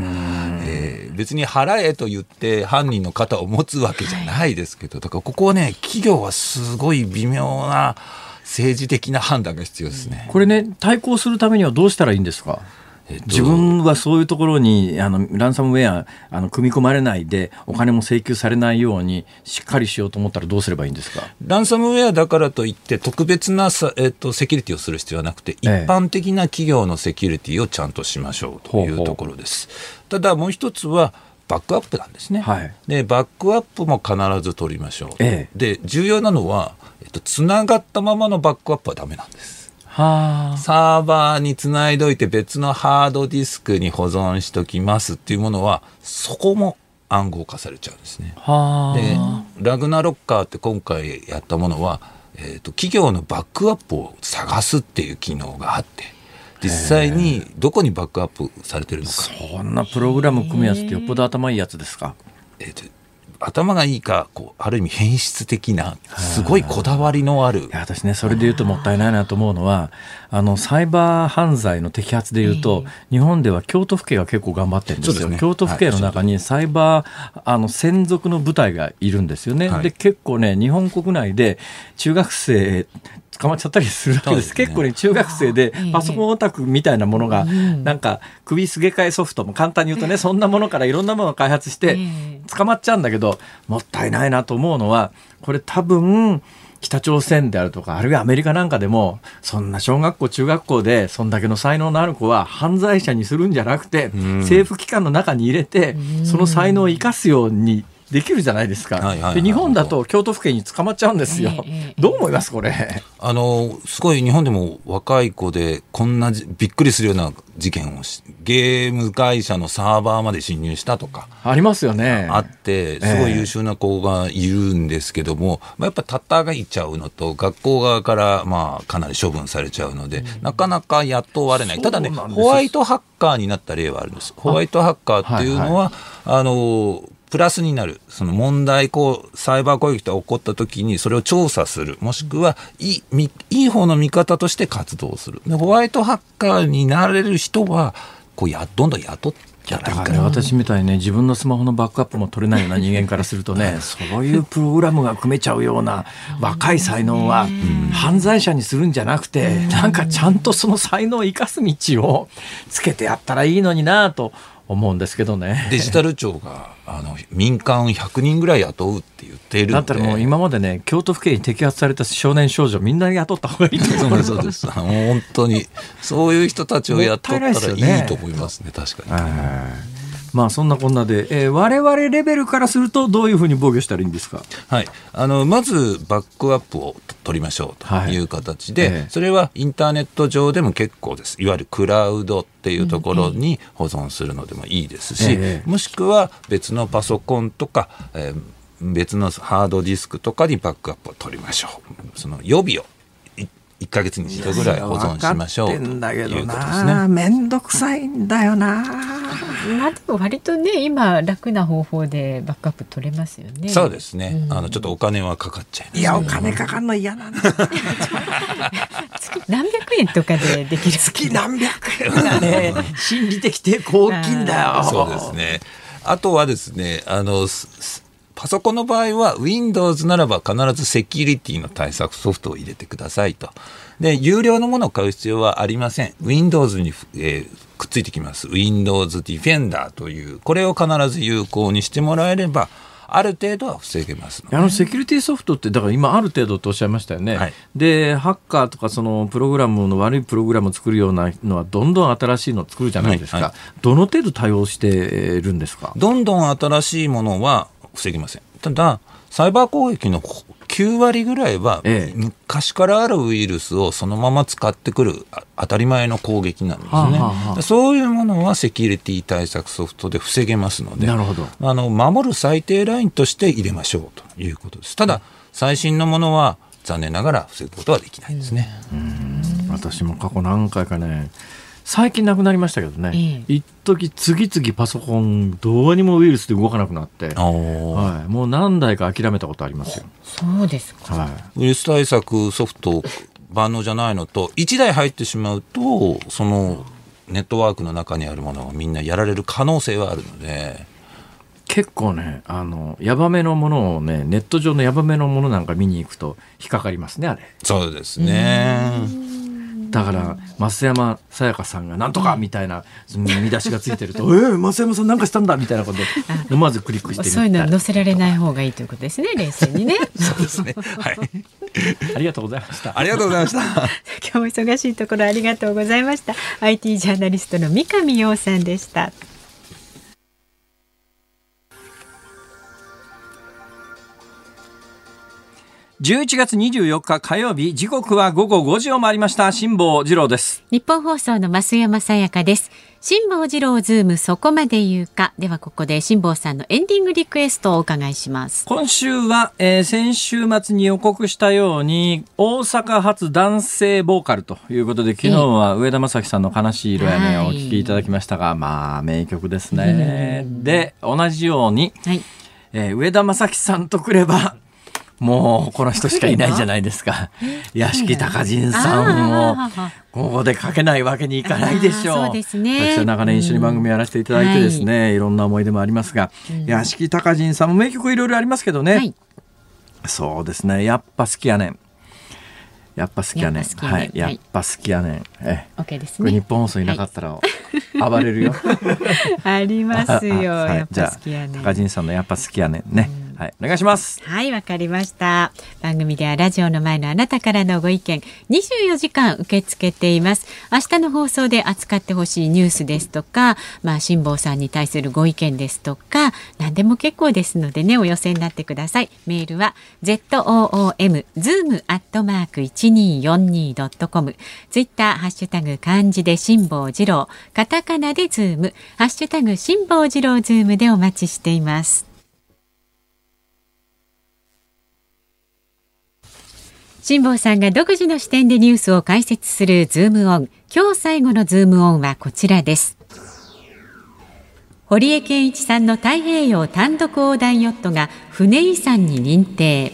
えー、別に払えと言って犯人の肩を持つわけじゃないですけどだからここはね企業はすごい微妙な政治的な判断が必要ですね。これね対抗するためにはどうしたらいいんですか？えっと、自分はそういうところにあのランサムウェアあの組み込まれないでお金も請求されないようにしっかりしようと思ったらどうすればいいんですか？ランサムウェアだからといって特別なさ、えっと、セキュリティをする必要はなくて、一般的な企業のセキュリティをちゃんとしましょうというところです。ただもう一つはバックアップなんですね、はい、でバックアップも必ず取りましょう、ええ、で重要なのはとつながったままのバックアップはダメなんです。はあ、サーバーにつないどいて別のハードディスクに保存しときますっていうものはそこも暗号化されちゃうんですね。はあ、でラグナロッカーって今回やったものは、えーと、企業のバックアップを探すっていう機能があって実際にどこにバックアップされてるのか。そんなプログラム組むやつってよっぽど頭いいやつですか？えーと頭がいいかこうある意味変質的なすごいこだわりのある。いや私ねそれで言うともったいないなと思うのはあのサイバー犯罪の摘発でいうと、日本では京都府警が結構頑張ってるんですよ、ね、京都府警の中にサイバーあの専属の部隊がいるんですよね、はい、で結構ね日本国内で中学生捕まっちゃったりするわけです。すね、結構ね、中学生でパソコンオタクみたいなものが、なんか首すげ替えソフトも簡単に言うとね、そんなものからいろんなものを開発して捕まっちゃうんだけど、もったいないなと思うのは、これ多分、北朝鮮であるとか、あるいはアメリカなんかでも、そんな小学校、中学校で、そんだけの才能のある子は犯罪者にするんじゃなくて、政府機関の中に入れて、その才能を生かすようにできるじゃないですか、はいはいはい、で日本だと京都府警に捕まっちゃうんですよ、えー、どう思いますこれ？あのすごい日本でも若い子でこんなびっくりするような事件をしゲーム会社のサーバーまで侵入したとか。ありますよね。あってすごい優秀な子がいるんですけども、えー、まあ、やっぱたったがいちゃうのと学校側からまあかなり処分されちゃうので、うん、なかなか雇われない。ただねホワイトハッカーになった例はあるんです。ホワイトハッカーっていうのは、はいはい、あのプラスになる、その問題こう、サイバー攻撃が起こった時にそれを調査する、もしくはいい、いい方の見方として活動する。でホワイトハッカーになれる人は、こうや、どんどん雇ってだから。私みたいにね自分のスマホのバックアップも取れないような人間からするとね そう。いうプログラムが組めちゃうような若い才能は犯罪者にするんじゃなくてなんかちゃんとその才能を生かす道をつけてやったらいいのになと思うんですけどね。デジタル庁があの民間100人ぐらい雇うって言っているだったらもう今までね京都府警に摘発された少年少女みんな雇った方がいいと思います。そうです本当にそういう人たちを雇ったらいいと思いますね、ね、確かに。まあそんなこんなで、えー、我々レベルからするとどういうふうに防御したらいいんですか、はい、あのまずバックアップを取りましょうとい。う形で、はいえ。ー、それはインターネット上でも結構です。いわゆるクラウドっていうところに保存するのでもいいですし、えー、もしくは別のパソコンとか、えー別のハードディスクとかにバックアップを取りましょう。その予備を1か月に一度ぐらい保存しましょうということですね。めんどくさいんだよな。まあでも割とね今楽な方法でバックアップ取れますよね。そうですね。うん、あのちょっとお金はかかっちゃいます、ね、いやお金かかるの嫌なんだ。月何百円とかでできる。月何百円がね心理的抵抗大きいんだよ。そうですね。あとはですねあのパソコンの場合は Windows ならば必ずセキュリティの対策ソフトを入れてくださいと。で、有料のものを買う必要はありません。Windows に、えー、くっついてきます。Windows Defender という、これを必ず有効にしてもらえれば、ある程度は防げますあのセキュリティソフトってだから今ある程度とおっしゃいましたよね、はい、でハッカーとかそのプログラムの悪いプログラムを作るようなのはどんどん新しいのを作るじゃないですか、はいはい、どの程度対応してるんですか？どんどん新しいものは防ぎません。ただ、サイバー攻撃の9割ぐらいは、昔からあるウイルスをそのまま使ってくる当たり前の攻撃なんですね、はあはあ、そういうものはセキュリティ対策ソフトで防げますのでなるほど。あの守る最低ラインとして入れましょうということです。ただ最新のものは残念ながら防ぐことはできないですね。私も過去何回かね最近なくなりましたけどね、ええ、一時次々パソコンどうにもウイルスで動かなくなって、はい、もう何台か諦めたことありますよ。そうですか、はい、ウイルス対策ソフト万能じゃないのと1台入ってしまうとそのネットワークの中にあるものがみんなやられる可能性はあるので。結構ねあのヤバめのものをねネット上のヤバめのものなんか見に行くと引っかかりますねあれ。そうですねだから増山さやかさんがなんとかみたいな 見出しがついてると「えー、増山さんなんかしたんだ」みたいなことで思わずクリックしてそういうのは載せられない方がいいということですね冷静にね。そうですね。はい。ありがとうございました。ありがとうございました。今日も忙しいところありがとうございました。IT ジャーナリストの三上洋さんでした11月24日火曜日時刻は午後5時を回りました。辛坊治郎です。ニッポン放送の増山さやかです。辛坊治郎ズームそこまで言うか。ではここで辛坊さんのエンディングリクエストをお伺いします。今週は、えー、先週末に予告したように大阪発男性ボーカルということで昨日は上田正樹さんの悲しい色やね、お聞きいただきましたがまあ名曲ですね。で同じように、はい。えー、上田正樹さんとくればもうこの人しかいないじゃないですか。屋敷隆人さんをここでかけないわけにいかないでしょう。そうですね。私は長年一緒に番組やらせていただいてですね、うん、いろんな思い出もありますが、屋敷隆人さんも名曲いろいろありますけどね。はい、そうですね。やっぱ好きやねん。やっぱ好きやねん。はい、やっぱ好きやねん。え、OK ですね。日本放送いなかったら、暴れるよ。ありますよ。やっぱ好きやねん。高人さんのやっぱ好きやねんね。はい、お願いします。はい、わかりました。番組ではラジオの前のあなたからのご意見、24時間受け付けています。明日の放送で扱ってほしいニュースですとか、まあ、辛坊さんに対するご意見ですとか、何でも結構ですのでね、お寄せになってください。メールは、zoom、zoom アットマーク 1242.com、ツイッター、ハッシュタグ、漢字で辛坊治郎、カタカナでズーム、ハッシュタグ、辛坊治郎ズームでお待ちしています。辛坊さんが独自の視点でニュースを解説するズームオン。今日最後のズームオンはこちらです。堀江謙一さんの太平洋単独横断ヨットが船遺産に認定。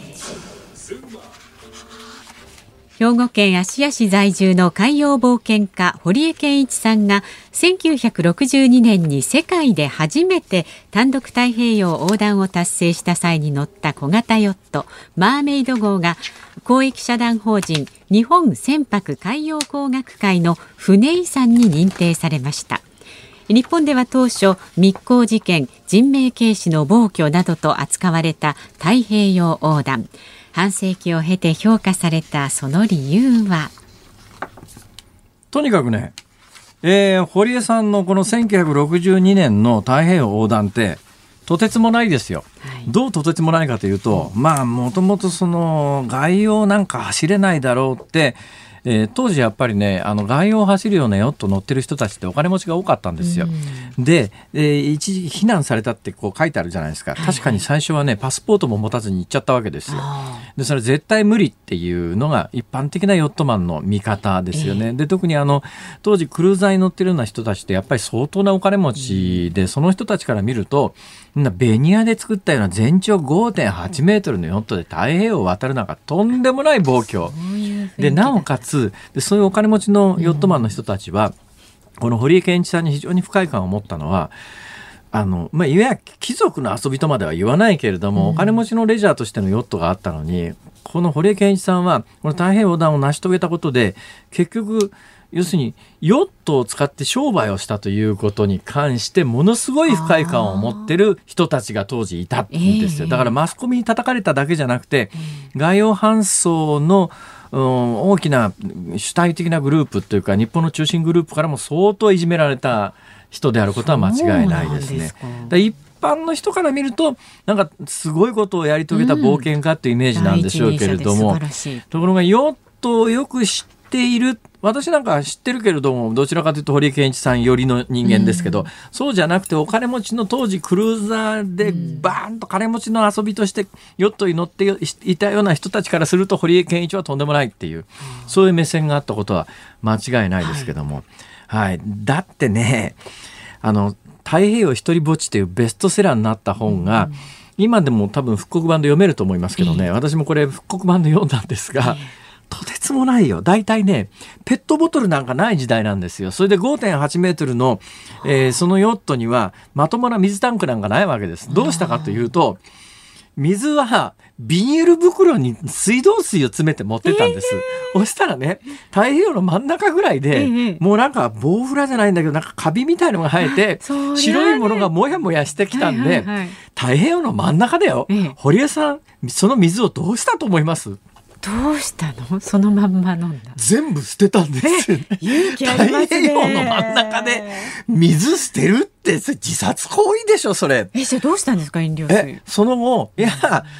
兵庫県芦屋市在住の海洋冒険家堀江謙一さんが1962年に世界で初めて単独太平洋横断を達成した際に乗った小型ヨットマーメイド号が公益社団法人日本船舶海洋工学会の船遺産に認定されました。日本では当初密航事件人命軽視の暴挙などと扱われた太平洋横断。半世紀を経て評価されたその理由は？とにかくね、えー、堀江さんのこの1962年の太平洋横断ってとてつもないですよ。はい、どうとてつもないかというと、まあもともとその外洋なんか走れないだろうってえー、当時やっぱりねあの外洋を走るようなヨット乗ってる人たちってお金持ちが多かったんですよ。で、えー、一時避難されたってこう書いてあるじゃないですか、確かに最初はねパスポートも持たずに行っちゃったわけですよ。でそれ絶対無理っていうのが一般的なヨットマンの見方ですよね。えー、で特にあの当時クルーザーに乗ってるような人たちってやっぱり相当なお金持ちで、その人たちから見るとベニヤで作ったような全長5.8メートルのヨットで太平洋を渡るなんかとんでもない暴挙。でなおかつでそういうお金持ちのヨットマンの人たちは、この堀江謙一さんに非常に不快感を持ったのはあの、まあ、いわゆる貴族の遊びとまでは言わないけれども、お金持ちのレジャーとしてのヨットがあったのにこの堀江謙一さんはこの太平洋横断を成し遂げたことで結局要するにヨットを使って商売をしたということに関してものすごい不快感を持ってる人たちが当時いたんですよ。だからマスコミに叩かれただけじゃなくて、外洋搬送の大きな主体的なグループというか日本の中心グループからも相当いじめられた人であることは間違いないですね。一般の人から見るとなんかすごいことをやり遂げた冒険家っていうイメージなんでしょうけれども、うん、ところがヨットをよく知っている私なんか知ってるけれどもどちらかというと堀健一さん寄りの人間ですけど、うん、そうじゃなくてお金持ちの当時クルーザーでバーンと金持ちの遊びとしてヨットに乗っていたような人たちからすると堀江健一はとんでもないっていう、そういう目線があったことは間違いないですけども、はい、はい、だってねあの太平洋一人ぼっちというベストセラーになった本が、うん。今でも多分復刻版で読めると思いますけどね、私もこれ復刻版で読んだんですが、とてつもないよ。大体ね、ペットボトルなんかない時代なんですよ。それで5.8メートルの、えー、そのヨットにはまともな水タンクなんかないわけです。どうしたかというと、水はビニール袋に水道水を詰めて持ってたんです。えー、そしたらね、太平洋の真ん中ぐらいで、えー、もうなんかボウフラじゃないんだけど、なんかカビみたいのが生えて、ね、白いものがもやもやしてきたんで、はいはいはい、太平洋の真ん中だよ。えー、堀江さん、その水をどうしたと思いますどうしたの？そのまんま飲んだ全部捨てたんです勇気ありますね。太平洋の真ん中で水捨てるって自殺行為でしょそれ。えじゃあどうしたんですか飲料水？その後いや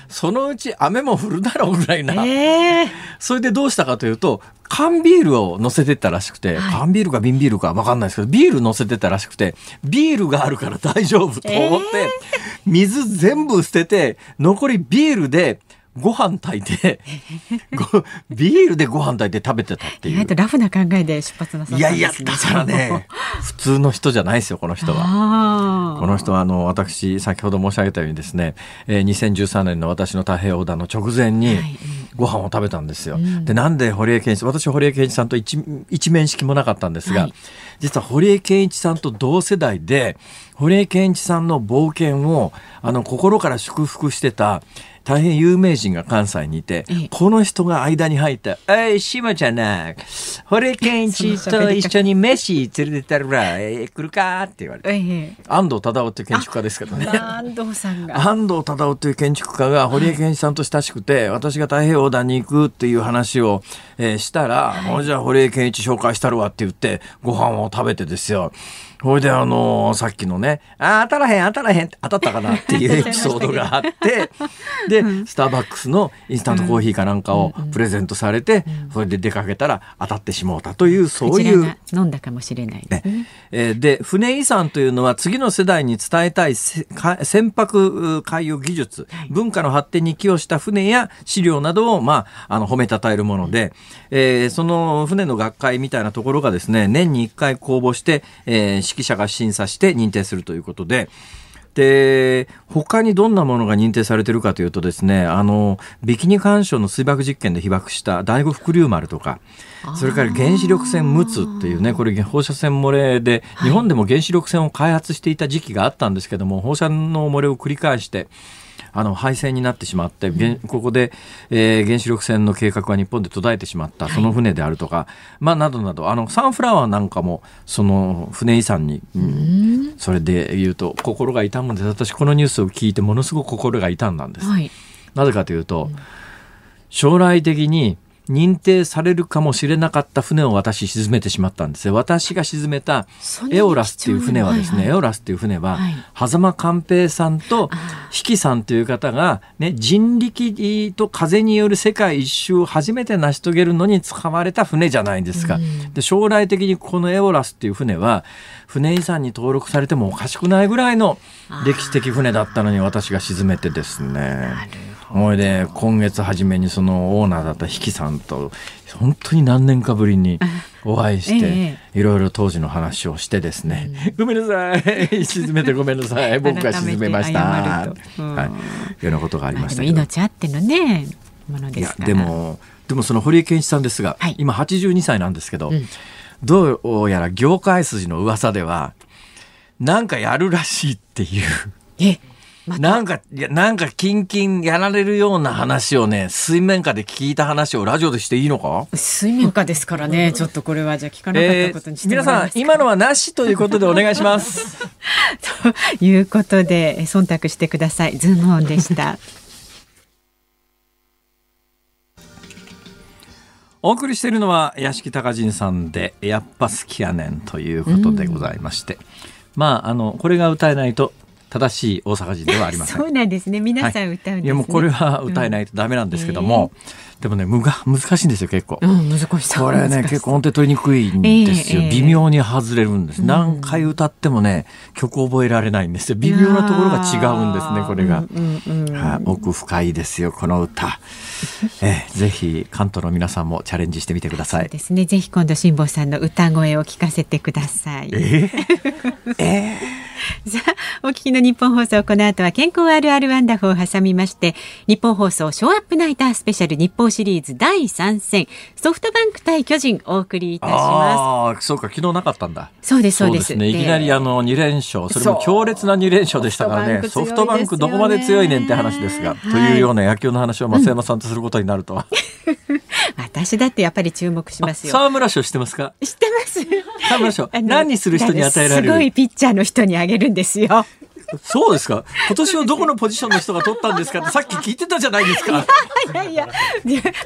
そのうち雨も降るだろうぐらいな、えー、それでどうしたかというと缶ビールを乗せてったらしくて、はい、缶ビールか瓶ビールか分かんないですけどビール乗せてったらしくてビールがあるから大丈夫と思って、えー、水全部捨てて残りビールでご飯炊いて ビールでご飯炊いて食べてたっていう。意外とラフな考えで出発なさったんです、ね、いやいや、だからね、普通の人じゃないですよ、この人は。この人は、あの、私、先ほど申し上げたようにですね、えー、2013年の私の太平洋横断の直前に、ご飯を食べたんですよ。はい、で、なんで堀江健一、私堀江健一さんと一一面識もなかったんですが、はい、実は堀江謙一さんと同世代で堀江謙一さんの冒険をあの心から祝福してた大変有名人が関西にいて、この人が間に入った「えい島ちゃんな堀健一と一緒に飯連れてったら、えー、来るか?」って言われて、安藤忠雄っていう建築家ですけどね。安藤さんが。安藤忠雄という建築家が堀江健一さんと親しくて、私が太平洋横断に行くっていう話を、えー、したら、はい、じゃあ堀江健一紹介したるわって言ってご飯を食べてですよほいであのー、さっきのね、あ、当たらへん、当たらへん、当たったかなっていうエピソードがあって、で、スターバックスのインスタントコーヒーかなんかをプレゼントされて、それで出かけたら当たってしまうたという、そういう。飲んだかもしれないですね。えー、で、船遺産というのは次の世代に伝えたい船舶海洋技術、文化の発展に寄与した船や資料などを、まあ、あの、褒めたたえるもので、えー、その船の学会みたいなところがですね、年に1回公募して、えー指揮者が審査して認定するということで、で、他にどんなものが認定されてるかというとですね、あの、ビキニ干渉の水爆実験で被爆した第五福竜丸とか、それから原子力船陸奥っていうね、これ放射線漏れで、日本でも原子力船を開発していた時期があったんですけども、放射の漏れを繰り返して、あの廃線になってしまって、うん、ここで、えー、原子力船の計画が日本で途絶えてしまったその船であるとか、はい、まあ、などなど。あのサンフラワーなんかもその船遺産に、うん、それで言うと心が痛むんです。私このニュースを聞いてものすごく心が痛んだんです。はい、なぜかというと、将来的に認定されるかもしれなかった船を私沈めてしまったんですよ。私が沈めたエオラスっていう船はですね、はいはい、エオラスっていう船は、はい、狭間寛平さんと比企さんという方が、ね、人力と風による世界一周を初めて成し遂げるのに使われた船じゃないですか。で将来的にこのエオラスっていう船は船遺産に登録されてもおかしくないぐらいの歴史的船だったのに私が沈めてですね。ほいで今月初めにそのオーナーだった比企さんと本当に何年かぶりにお会いして、いろいろ当時の話をしてですね、ごめんなさい。沈めてごめんなさい。僕が沈めました、はい、いうようなことがありました命あってのねものですでもでもその堀江謙一さんですが、はい、今82歳なんですけど、うん、どうやら業界筋の噂ではなんかやるらしいっていう。えま、なんか、いや、なんか、キンキンやられるような話をね、水面下で聞いた話をラジオでしていいのか？水面下ですからね、ちょっとこれはじゃ聞かなかったことにして、えー、皆さん、今のはなしということでお願いします。ということで、忖度してください。ズームオンでした。お送りしているのは屋敷隆人さんで「やっぱ好きやねん」ということでございまして、うん、まああのこれが歌えないと正しい大阪人ではありません。そうなんですね。皆さん歌うんです、ねはい、いやもうこれは歌えないとダメなんですけども、うん、でもね、むが難しいんですよ結構。うん、難しい。これね結構音程取りにくいんですよ。えー、微妙に外れるんです。何回歌ってもね曲覚えられないんですよ。微妙なところが違うんですねこれが。うんうんうんは奥深いですよこの歌。えー、ぜひ関東の皆さんもチャレンジしてみてください。ですね。ぜひ今度辛坊さんの歌声を聞かせてください。えー、えー さあ、お聞きの日本放送、この後は健康あるあるワンダフを挟みまして、日本放送ショーアップナイタースペシャル日本シリーズ第3戦、ソフトバンク対巨人お送りいたします。ああ、そうか、昨日なかったんだ。そうです、そうです。ね、いきなりあの2連勝、それも強烈な2連勝でしたからね、ソフトバンクどこまで強いねんって話ですが、はい、というような野球の話を増山さんとすることになるとは。うん 私だってやっぱり注目しますよ。沢村賞知ってますか？知ってます。沢村賞。何にする人に与えられる？すごいピッチャーの人にあげるんですよ。そうですか？今年はどこのポジションの人が取ったんですか？ってさっき聞いてたじゃないですか。いやいや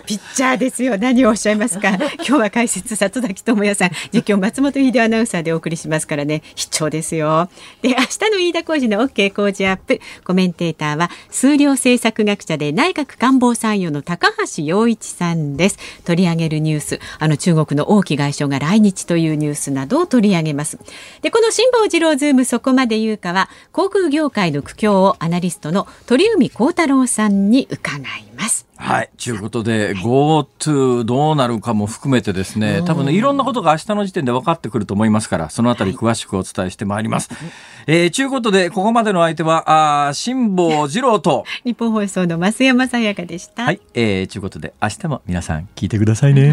ピッチャーですよ。何をおっしゃいますか？今日は解説里崎智也さん、実況松本秀アナウンサーでお送りしますからね。必聴ですよ。で、明日の飯田浩二の OK 工事アップ。コメンテーターは数量政策学者で内閣官房参与の高橋洋一さんです。取り上げるニュース、あの中国の王毅外相が来日というニュースなどを取り上げます。で、この辛坊治郎ズームそこまで言うかは、航空業界の苦境をアナリストの鳥海高太朗さんに伺います。はい。ということで、GoTo どうなるかも含めてですね、多分ね、いろんなことが明日の時点で分かってくると思いますから、そのあたり詳しくお伝えしてまいります。はい、えー、ということで、ここまでの相手は、あ辛坊治郎と、日本放送の増山さやかでした。はい。えー、ということで、明日も皆さん聞いてくださいね。